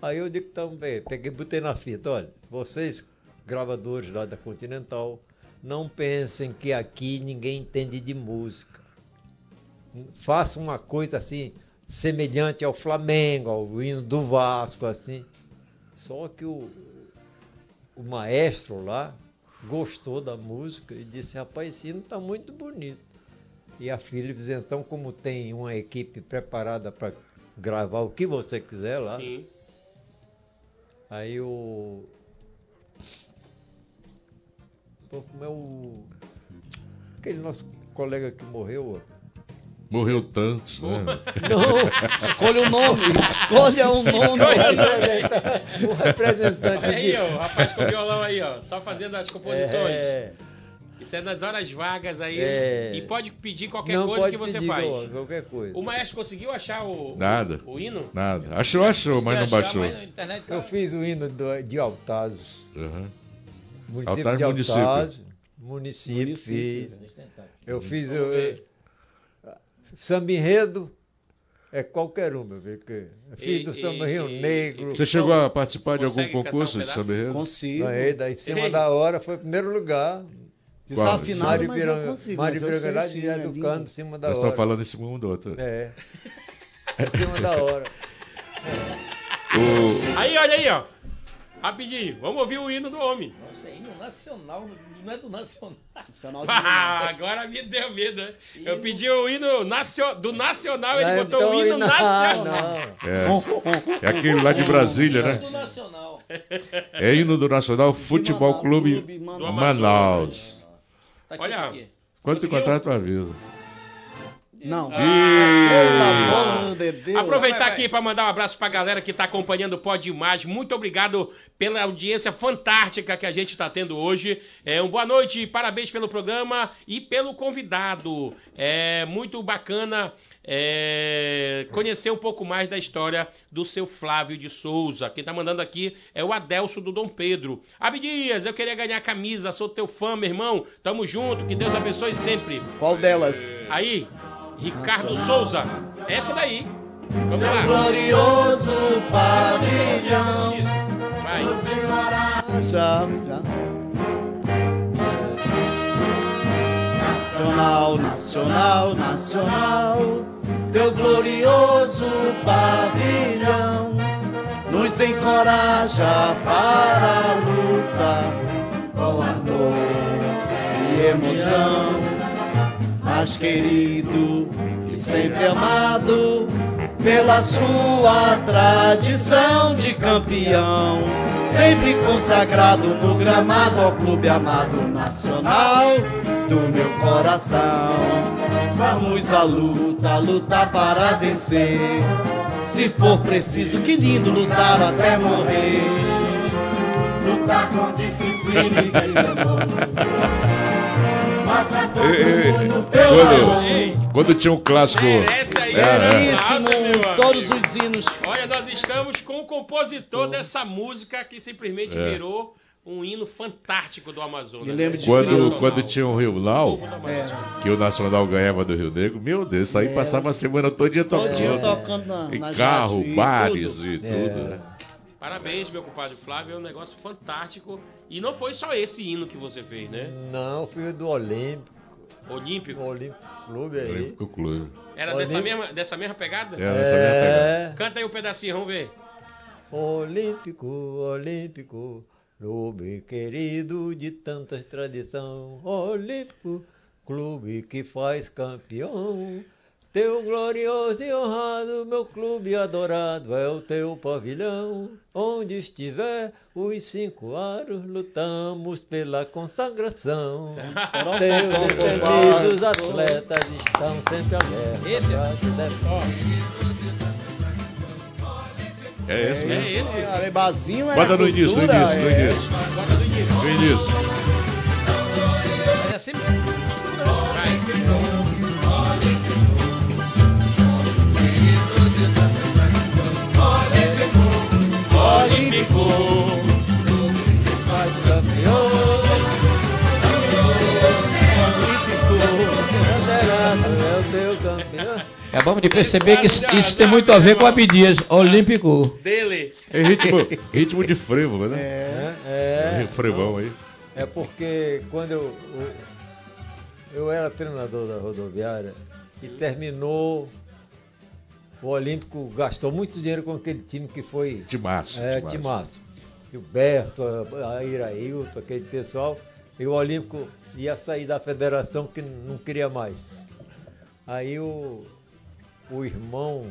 Aí eu digo também, peguei, botei na fita, olha, vocês, gravadores lá da Continental, não pensem que aqui ninguém entende de música. Faça uma coisa assim, semelhante ao Flamengo, ao hino do Vasco, assim. Só que o, o maestro lá gostou da música e disse, rapaz, esse hino tá muito bonito. E a Philips, então, como tem uma equipe preparada para gravar o que você quiser lá, Sim. aí o. Pô, como é o. Aquele nosso colega que morreu. Morreu tantos, né? Não, Escolha o nome, escolha o nome. o representante Aí, ó, o rapaz com o violão aí, ó, só fazendo as composições. É, Isso é nas horas vagas aí. É. E pode pedir qualquer não coisa que você pedir faz. qual- qualquer coisa. O maestro conseguiu achar o, Nada. o, o hino? Nada. Achou, achou, mas não Achar, baixou. mas internet tá- Eu fiz o hino do- de Altazes, Uhum. município Altazes, de município. Altazes, município, Município. fiz. Eu fiz o. samba enredo, é qualquer um, meu filho. que- Fiz do samba Rio e- Negro, Você chegou a participar de algum cantar um concurso de samba enredo? Consigo. ganhei da em cima Ei. da hora, foi primeiro lugar. Desafinado, mas eu consigo. Mário Mas eu sei Piranga lá sim, de é educando em cima da Nós hora. estamos falando em cima um do outro. É. Em cima da hora. O- Aí, olha aí, ó. Rapidinho, vamos ouvir o hino do homem. Nossa, é hino nacional, não é do nacional. Nacional de Ah, agora me deu medo. né? Eu pedi o hino nacio- do Nacional, ele Não, botou o hino então, nacional. não. é, é aquele lá de Brasília, É né? do nacional. É hino do Nacional Futebol Manaus, Clube Clube Manaus. Manaus. Tá aqui, Olha. Conseguiu? encontrar, tu avisa. Não. Ah, Deus. Aproveitar Vai, vai. aqui para mandar um abraço para a galera que está acompanhando o Pod Imagem. Muito obrigado pela audiência fantástica que a gente está tendo hoje. É, um boa noite, parabéns pelo programa e pelo convidado. É muito bacana é, conhecer um pouco mais da história do seu Flávio de Souza. Quem está mandando aqui é o Adelso do Dom Pedro. Abdias, eu queria ganhar a camisa, sou teu fã, meu irmão. Tamo junto, que Deus abençoe sempre. Qual delas? Aí, Ricardo Souza, essa daí. Vamos lá. Glorioso pavilhão. Vai. Já, já. Nacional, nacional, nacional, teu glorioso pavilhão nos encoraja para a luta com amor e emoção. Mas querido e sempre amado pela sua tradição de campeão, sempre consagrado no gramado ao clube amado nacional do meu coração. Vamos à luta, lutar para vencer. Se for preciso, que lindo lutar até morrer. Lutar com disciplina e amor. Todo E-. Ei, Quando, quando tinha um clássico. merece aí. É, é. um todos amigo. os hinos. Olha, nós estamos com o compositor dessa música que simplesmente É. virou um hino fantástico do Amazonas. Me lembro de Quando, Nacional. quando tinha o Rio Amazonas. É, que o Nacional ganhava do Rio Negro, meu Deus, isso aí É. passava a semana todinha tocando. todinho tocando na, Em carro, bares tudo. e tudo, É. né? Parabéns, meu compadre Flávio, é um negócio fantástico. E não foi só esse hino que você fez, né? Não, fui do Olímpico, Olímpico. Olímpico Clube aí. Olímpico Clube. Era Olímpico. dessa mesma, dessa mesma pegada? É, nessa mesma pegada. É, Canta aí um pedacinho, vamos ver. Olímpico, Olímpico, clube querido de tantas tradição. Olímpico, clube que faz campeão. Teu glorioso e honrado, meu clube adorado, é o teu pavilhão. Onde estiver os cinco aros, lutamos pela consagração. Teus destemidos atletas estão sempre abertos. Esse? defender. É esse, né? É esse. Arebazinho é Bota no início, no início, no é. início. No início. É sempre Olímpico, Faz campeão. Bom de perceber que isso, isso tem muito a ver com o Abdias, Olímpico. Dele. É ritmo, ritmo de frevo, né? É, É, É, frevão aí. é porque quando eu, eu, eu era treinador da rodoviária e terminou, o Olímpico gastou muito dinheiro com aquele time que foi Timaço. é, Timaço. Gilberto, Irailton, aquele pessoal. E o Olímpico ia sair da federação que não queria mais. Aí o, o irmão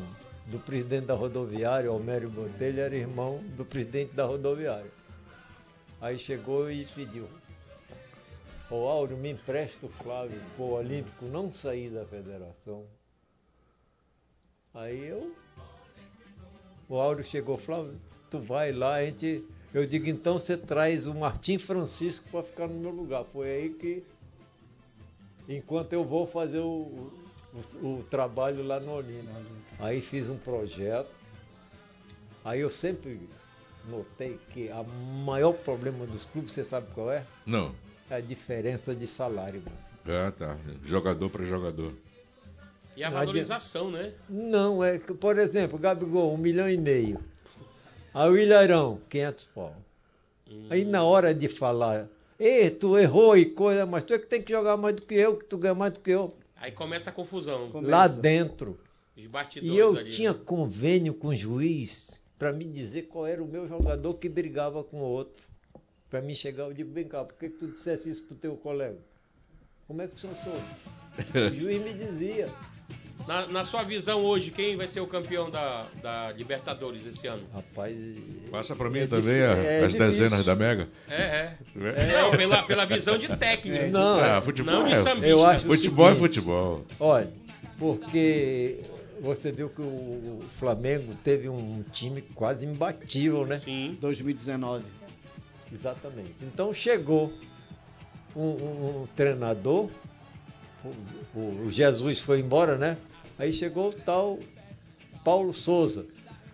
do presidente da rodoviária, Almério Botelho, era irmão do presidente da rodoviária. Aí chegou e pediu. Ô Áureo, me empresta o Flávio pro Olímpico não sair da federação. Aí eu. O Áureo chegou, Flávio, tu vai lá, a gente. Eu digo, então você traz o Martim Francisco para ficar no meu lugar. Foi aí que. Enquanto eu vou fazer o, o, o trabalho lá no Olímpico. Aí fiz um projeto. Aí eu sempre notei que o maior problema dos clubes, você sabe qual é? Não. É a diferença de salário. mano. Ah, tá. Jogador para jogador. E a valorização, né? Não, é que, por exemplo, Gabigol, um milhão e meio. Aí o Ilharão, 500 pau. Aí na hora de falar, Ei, tu errou e coisa, mas tu é que tem que jogar mais do que eu, que tu ganha mais do que eu. Aí começa a confusão. Lá dentro. E eu ali, tinha né? convênio com o juiz para me dizer qual era o meu jogador que brigava com o outro. Para mim chegar, eu digo, vem cá, por que, que tu dissesse isso pro teu colega? Como é que o senhor soube? O juiz me dizia. Na, na sua visão hoje, quem vai ser o campeão da, da Libertadores esse ano? Rapaz. Passa para mim É também a- difí- é as difícil. dezenas da Mega. É, é. É. Não, pela, pela visão de técnico. Não, Ah, futebol não de é- sambista. Eu acho o Futebol é seguinte, futebol. Olha, porque você viu que o Flamengo teve um time quase imbatível, né? Sim. 2019. Exatamente. Então chegou um, um- um treinador, o, o- Jesus foi embora, né? Aí chegou o tal Paulo Souza,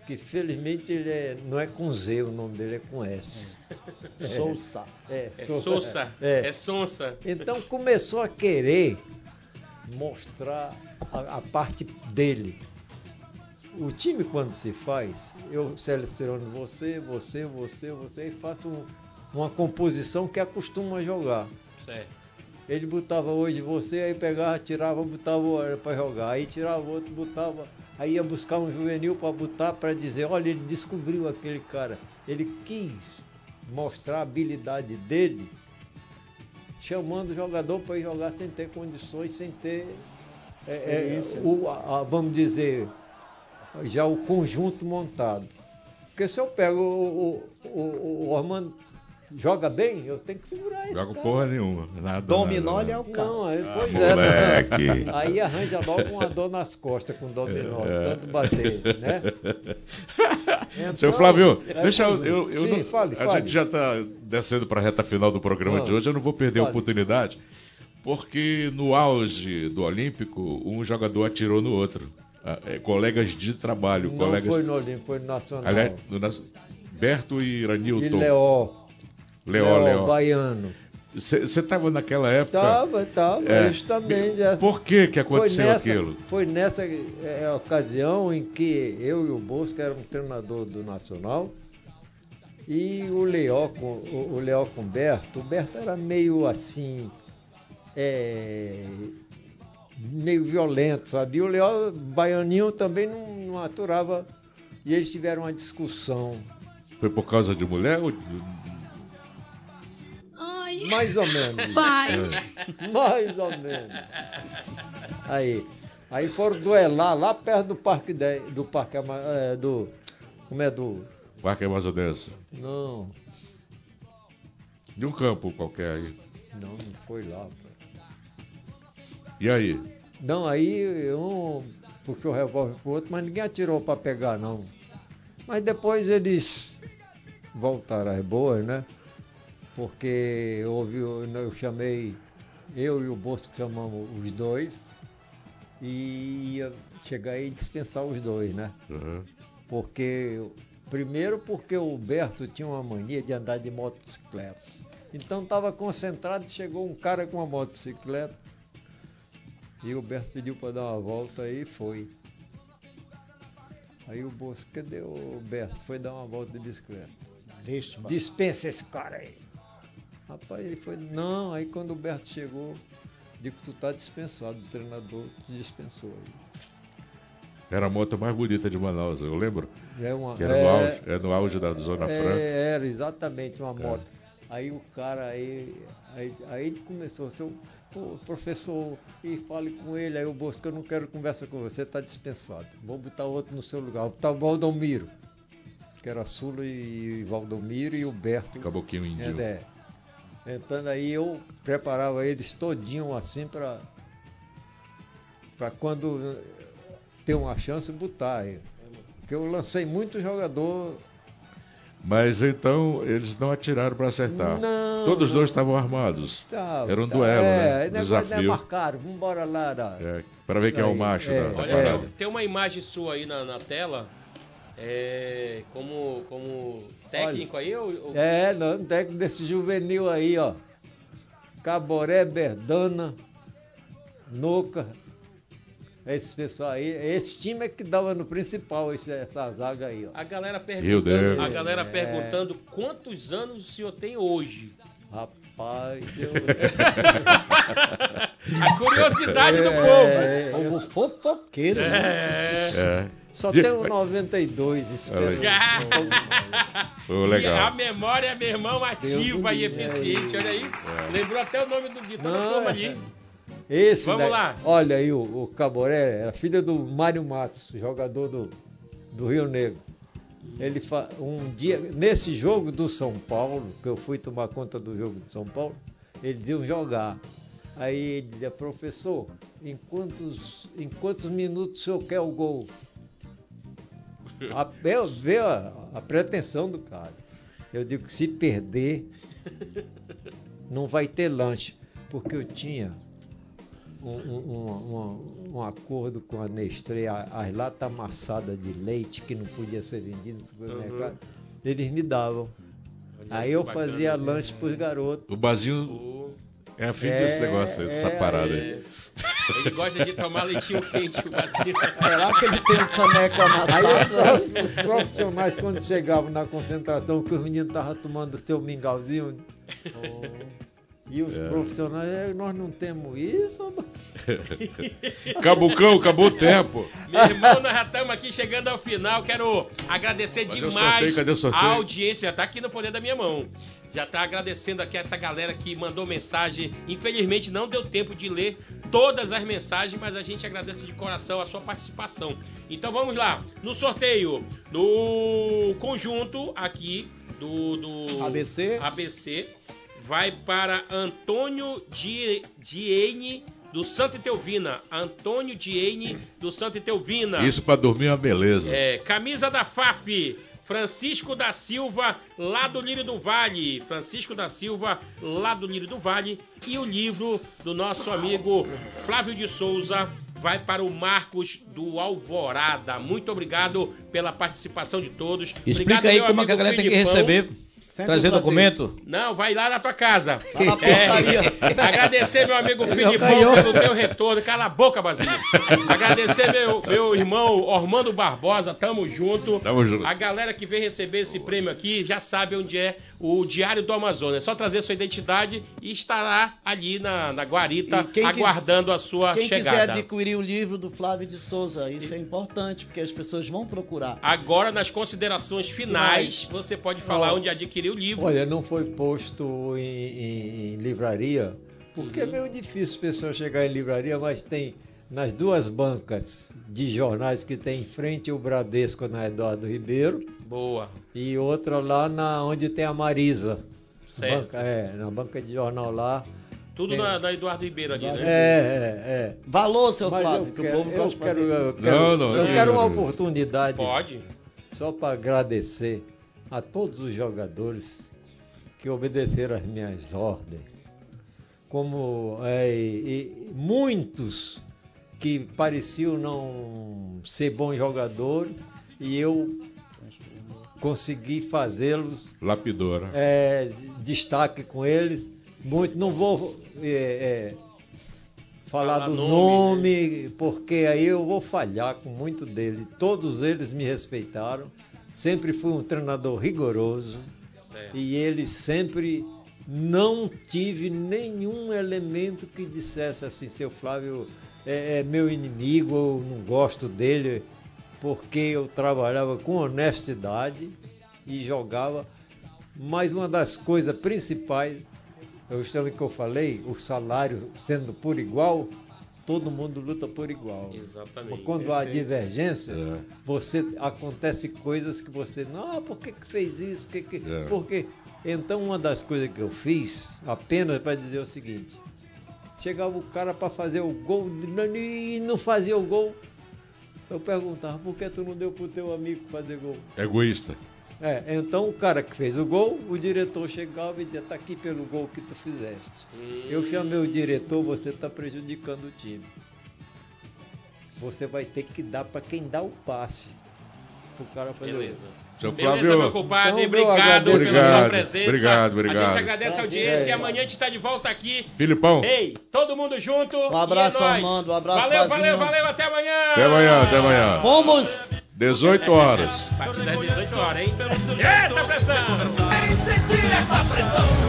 que felizmente ele é- não é com Z, o nome dele é com S. É. Souza. É, É Souza. Sousa. É. É Sonsa. Então começou a querer mostrar a, a parte dele. O time quando se faz, eu seleciono você, você, você, você e faço um- uma composição que acostuma a jogar. Certo. Ele botava hoje você, aí pegava, tirava, botava o para jogar. Aí tirava outro, botava. Aí ia buscar um juvenil para botar para dizer, olha, ele descobriu aquele cara. Ele quis mostrar a habilidade dele, chamando o jogador para ir jogar sem ter condições, sem ter é, é, o, a- a- vamos dizer, já o conjunto montado. Porque se eu pego o, o, o, o Armando joga bem, eu tenho que segurar esse Joga cara. porra nenhuma. Nada. Dominó nada, ele é o cara. Não, aí, Ah, pois é. moleque. Aí arranja logo uma dor nas costas com dominó, tanto bater, né? Então, Seu Flávio, é, deixa eu. é. eu, eu Sim, não- fale, a fale. gente já está descendo para a reta final do programa Ah, de hoje, eu não vou perder a fale. oportunidade, porque no auge do Olímpico, um jogador atirou no outro. Ah, é, colegas de trabalho, Não colegas. foi no Olímpico, foi no Nacional. Aliás, no Berto e e Iranilton. Leó. Leó, Leó. Baiano. Você estava naquela época. Tava, tava, É. justamente. essa- Por que, que Foi aconteceu nessa, aquilo? foi nessa é, ocasião em que eu e o Bosco éramos treinador do Nacional e o Leó com o, o Leó com o Berto, o Berto era meio assim, é, meio violento, sabe? E o Leó baianinho também não, não aturava e eles tiveram uma discussão, Foi por causa de mulher ou. Mais ou menos. pai. Mais ou menos. Aí, aí foram duelar lá perto do parque de- do parque é, do como é do Parque Amazonense? não De um campo qualquer aí. não não foi lá. pô. E aí? Não aí um puxou o revólver pro outro, mas ninguém atirou para pegar não. Mas depois eles voltaram às boas, né? Porque houve, eu chamei, eu e o Bosco chamamos os dois e ia chegar e dispensar os dois, né? Uhum. Porque, primeiro porque o Berto tinha uma mania de andar de motocicleta. Então estava concentrado, chegou um cara com uma motocicleta e o Berto pediu para dar uma volta e foi. Aí o Bosco, cadê o Berto? Foi dar uma volta de bicicleta. Dispensa esse cara aí. Rapaz, ele foi. Não, aí quando o Berto chegou, digo, tu tá dispensado, o treinador te dispensou aí. Era a moto mais bonita de Manaus, eu lembro. É uma, Que era no é- auge, é no auge da Zona Franca. É, era exatamente uma moto. Aí o cara aí, aí, aí ele começou, seu pô, professor, e fale com ele, aí o Bosco, eu não quero conversa com você, está dispensado. Vou botar outro no seu lugar, vou botar o Valdomiro, que era Sula e Valdomiro e o Berto. Caboquinho índio. É, é. Então aí eu preparava eles todinho assim para para quando ter uma chance botar aí. Porque eu lancei muito jogador. Mas então eles não atiraram para acertar. Não, Todos os não. dois estavam armados. Tá, Era um tá, duelo, é, né? é Desafio. marcado, vamos embora lá. Da... É, para ver quem é o Aí, macho é, da, da Olha, parada. tem uma imagem sua aí na, na tela. É, como, como técnico aí? Ou, ou- É, não, técnico desse juvenil aí, ó. Caboré, Berdana, Noca. Esse pessoal aí, esse time é que dava no principal, esse- essa zaga aí, ó. A galera perguntando, a galera É. perguntando quantos anos o senhor tem hoje. Rapaz, eu. A curiosidade do É, povo. Como fofoqueiro. né? É. Só De- tenho 92, espero. Olha Foi E legal. a memória, meu irmão, ativa e eficiente. Olha aí. É. Lembrou até o nome do, Não, turma é. ali. Esse Vamos daí- lá. Olha aí, o, o Caboré era filho do Mário Matos, jogador do, do Rio Negro. Ele fa- um dia, nesse jogo do São Paulo, que eu fui tomar conta do jogo do São Paulo, ele deu jogar. Aí ele dizia, professor, em quantos, em quantos minutos o senhor quer o gol? A, vê, vê a, a pretensão do cara. Eu digo que se perder, não vai ter lanche. Porque eu tinha um, um- um- um- um acordo com a Nestlé, a- as latas amassadas de leite que não podia ser vendidas no supermercado, eles me davam. Aí eu bacana. fazia lanche para os garotos. O O- é afim É, desse negócio, aí, dessa é, parada é, aí. ele gosta de tomar leitinho quente, o vacilo. Será que ele tem um caneco amassado? os, os profissionais, quando chegavam na concentração, que os meninos estavam tomando seu mingauzinho. E os É. profissionais, "É, nós não temos isso. mas-" Cabucão, acabou o tempo. Meu irmão, nós já estamos aqui chegando ao final. Quero agradecer demais sorteio? A audiência. Já está aqui no poder da minha mão. Já está agradecendo aqui essa galera que mandou mensagem. Infelizmente não deu tempo de ler todas as mensagens, mas a gente agradece de coração a sua participação. Então vamos lá. No sorteio, no conjunto aqui do, do ABC. ABC vai para Antônio Di- Diene do Santa Teuvina. Antônio Diene do Santa Teuvina. Isso pra dormir é uma beleza. É, camisa da FAF. Francisco da Silva, lá do Lírio do Vale. Francisco da Silva, lá do Lírio do Vale. E o livro do nosso amigo Flávio de Souza vai para o Marcos do Alvorada. Muito obrigado pela participação de todos. Explica obrigado, aí como é que a galera tem que Filipão. receber. Sempre Trazer um documento. Não, vai lá na tua casa. É, portaria. agradecer meu amigo Filipão pelo teu retorno. Cala a boca, Basílio. Agradecer meu, meu irmão Ormando Barbosa, tamo junto. Tamo junto. A galera que vem receber esse prêmio aqui já sabe onde é o Diário do Amazonas. É só trazer sua identidade e estará ali na, na guarita E quem quis- aguardando a sua Quem quiser chegada. adquirir o livro do Flávio de Souza, isso é importante, porque as pessoas vão procurar. Agora, nas considerações finais, você pode falar Ó, onde adquirir o livro. Olha, não foi posto em, em- em livraria, porque Uhum. é meio difícil a pessoa chegar em livraria, mas tem nas duas bancas de jornais que tem em frente o Bradesco na Eduardo Ribeiro Boa. e outra lá na onde tem a Marisa. Certo. Banca- é, na banca de jornal lá. Tudo É. na, na Eduardo Ribeiro ali, É, né? é, é. Valor, seu Mas Flávio, eu que quero, o povo eu gosta de quero, eu quero, Não, não, eu não. quero uma oportunidade Pode. só para agradecer a todos os jogadores que obedeceram às minhas ordens, como é, e- muitos que pareciam não ser bons jogadores e eu consegui fazê-los Lapidora. é, destaque com eles. Muito, não vou é, é, falar Falar do nome, nome, porque aí eu vou falhar com muito deles. Todos eles me respeitaram. Sempre fui um treinador rigoroso Certo. e eles sempre não tive nenhum elemento que dissesse assim, seu Flávio é, é meu inimigo, eu não gosto dele, porque eu trabalhava com honestidade e jogava Mas uma das coisas principais, é justamente que eu falei, o salário sendo por igual, todo mundo luta por igual. Exatamente. Mas quando há divergência, É. você acontece coisas que você não, ah, por que, que fez isso? Por que que, É. por quê? Então uma das coisas que eu fiz, apenas para dizer o seguinte, chegava o cara para fazer o gol e não fazia o gol. Eu perguntava, por que tu não deu pro teu amigo fazer gol? Egoísta. É, então o cara que fez o gol, o diretor chegava e dizia, tá aqui pelo gol que tu fizeste. Eu chamei o diretor, você está prejudicando o time. Você vai ter que dar para quem dá o passe. O cara fazer o Beleza. gol. Seu Beleza, Flávio. meu compadre. Então, meu obrigado agradeço. pela sua Obrigado, presença. obrigado, A obrigado. gente agradece a Prazer, audiência e é. amanhã a gente está de volta aqui. Filipão. Ei, todo mundo junto. Um abraço, e é. Armando, um abraço, Valeu, valeu, valeu. Até amanhã. Até amanhã, até amanhã. Fomos! 18 horas. A partir das 18 horas, hein? Eita pressão! Vem sentir essa pressão.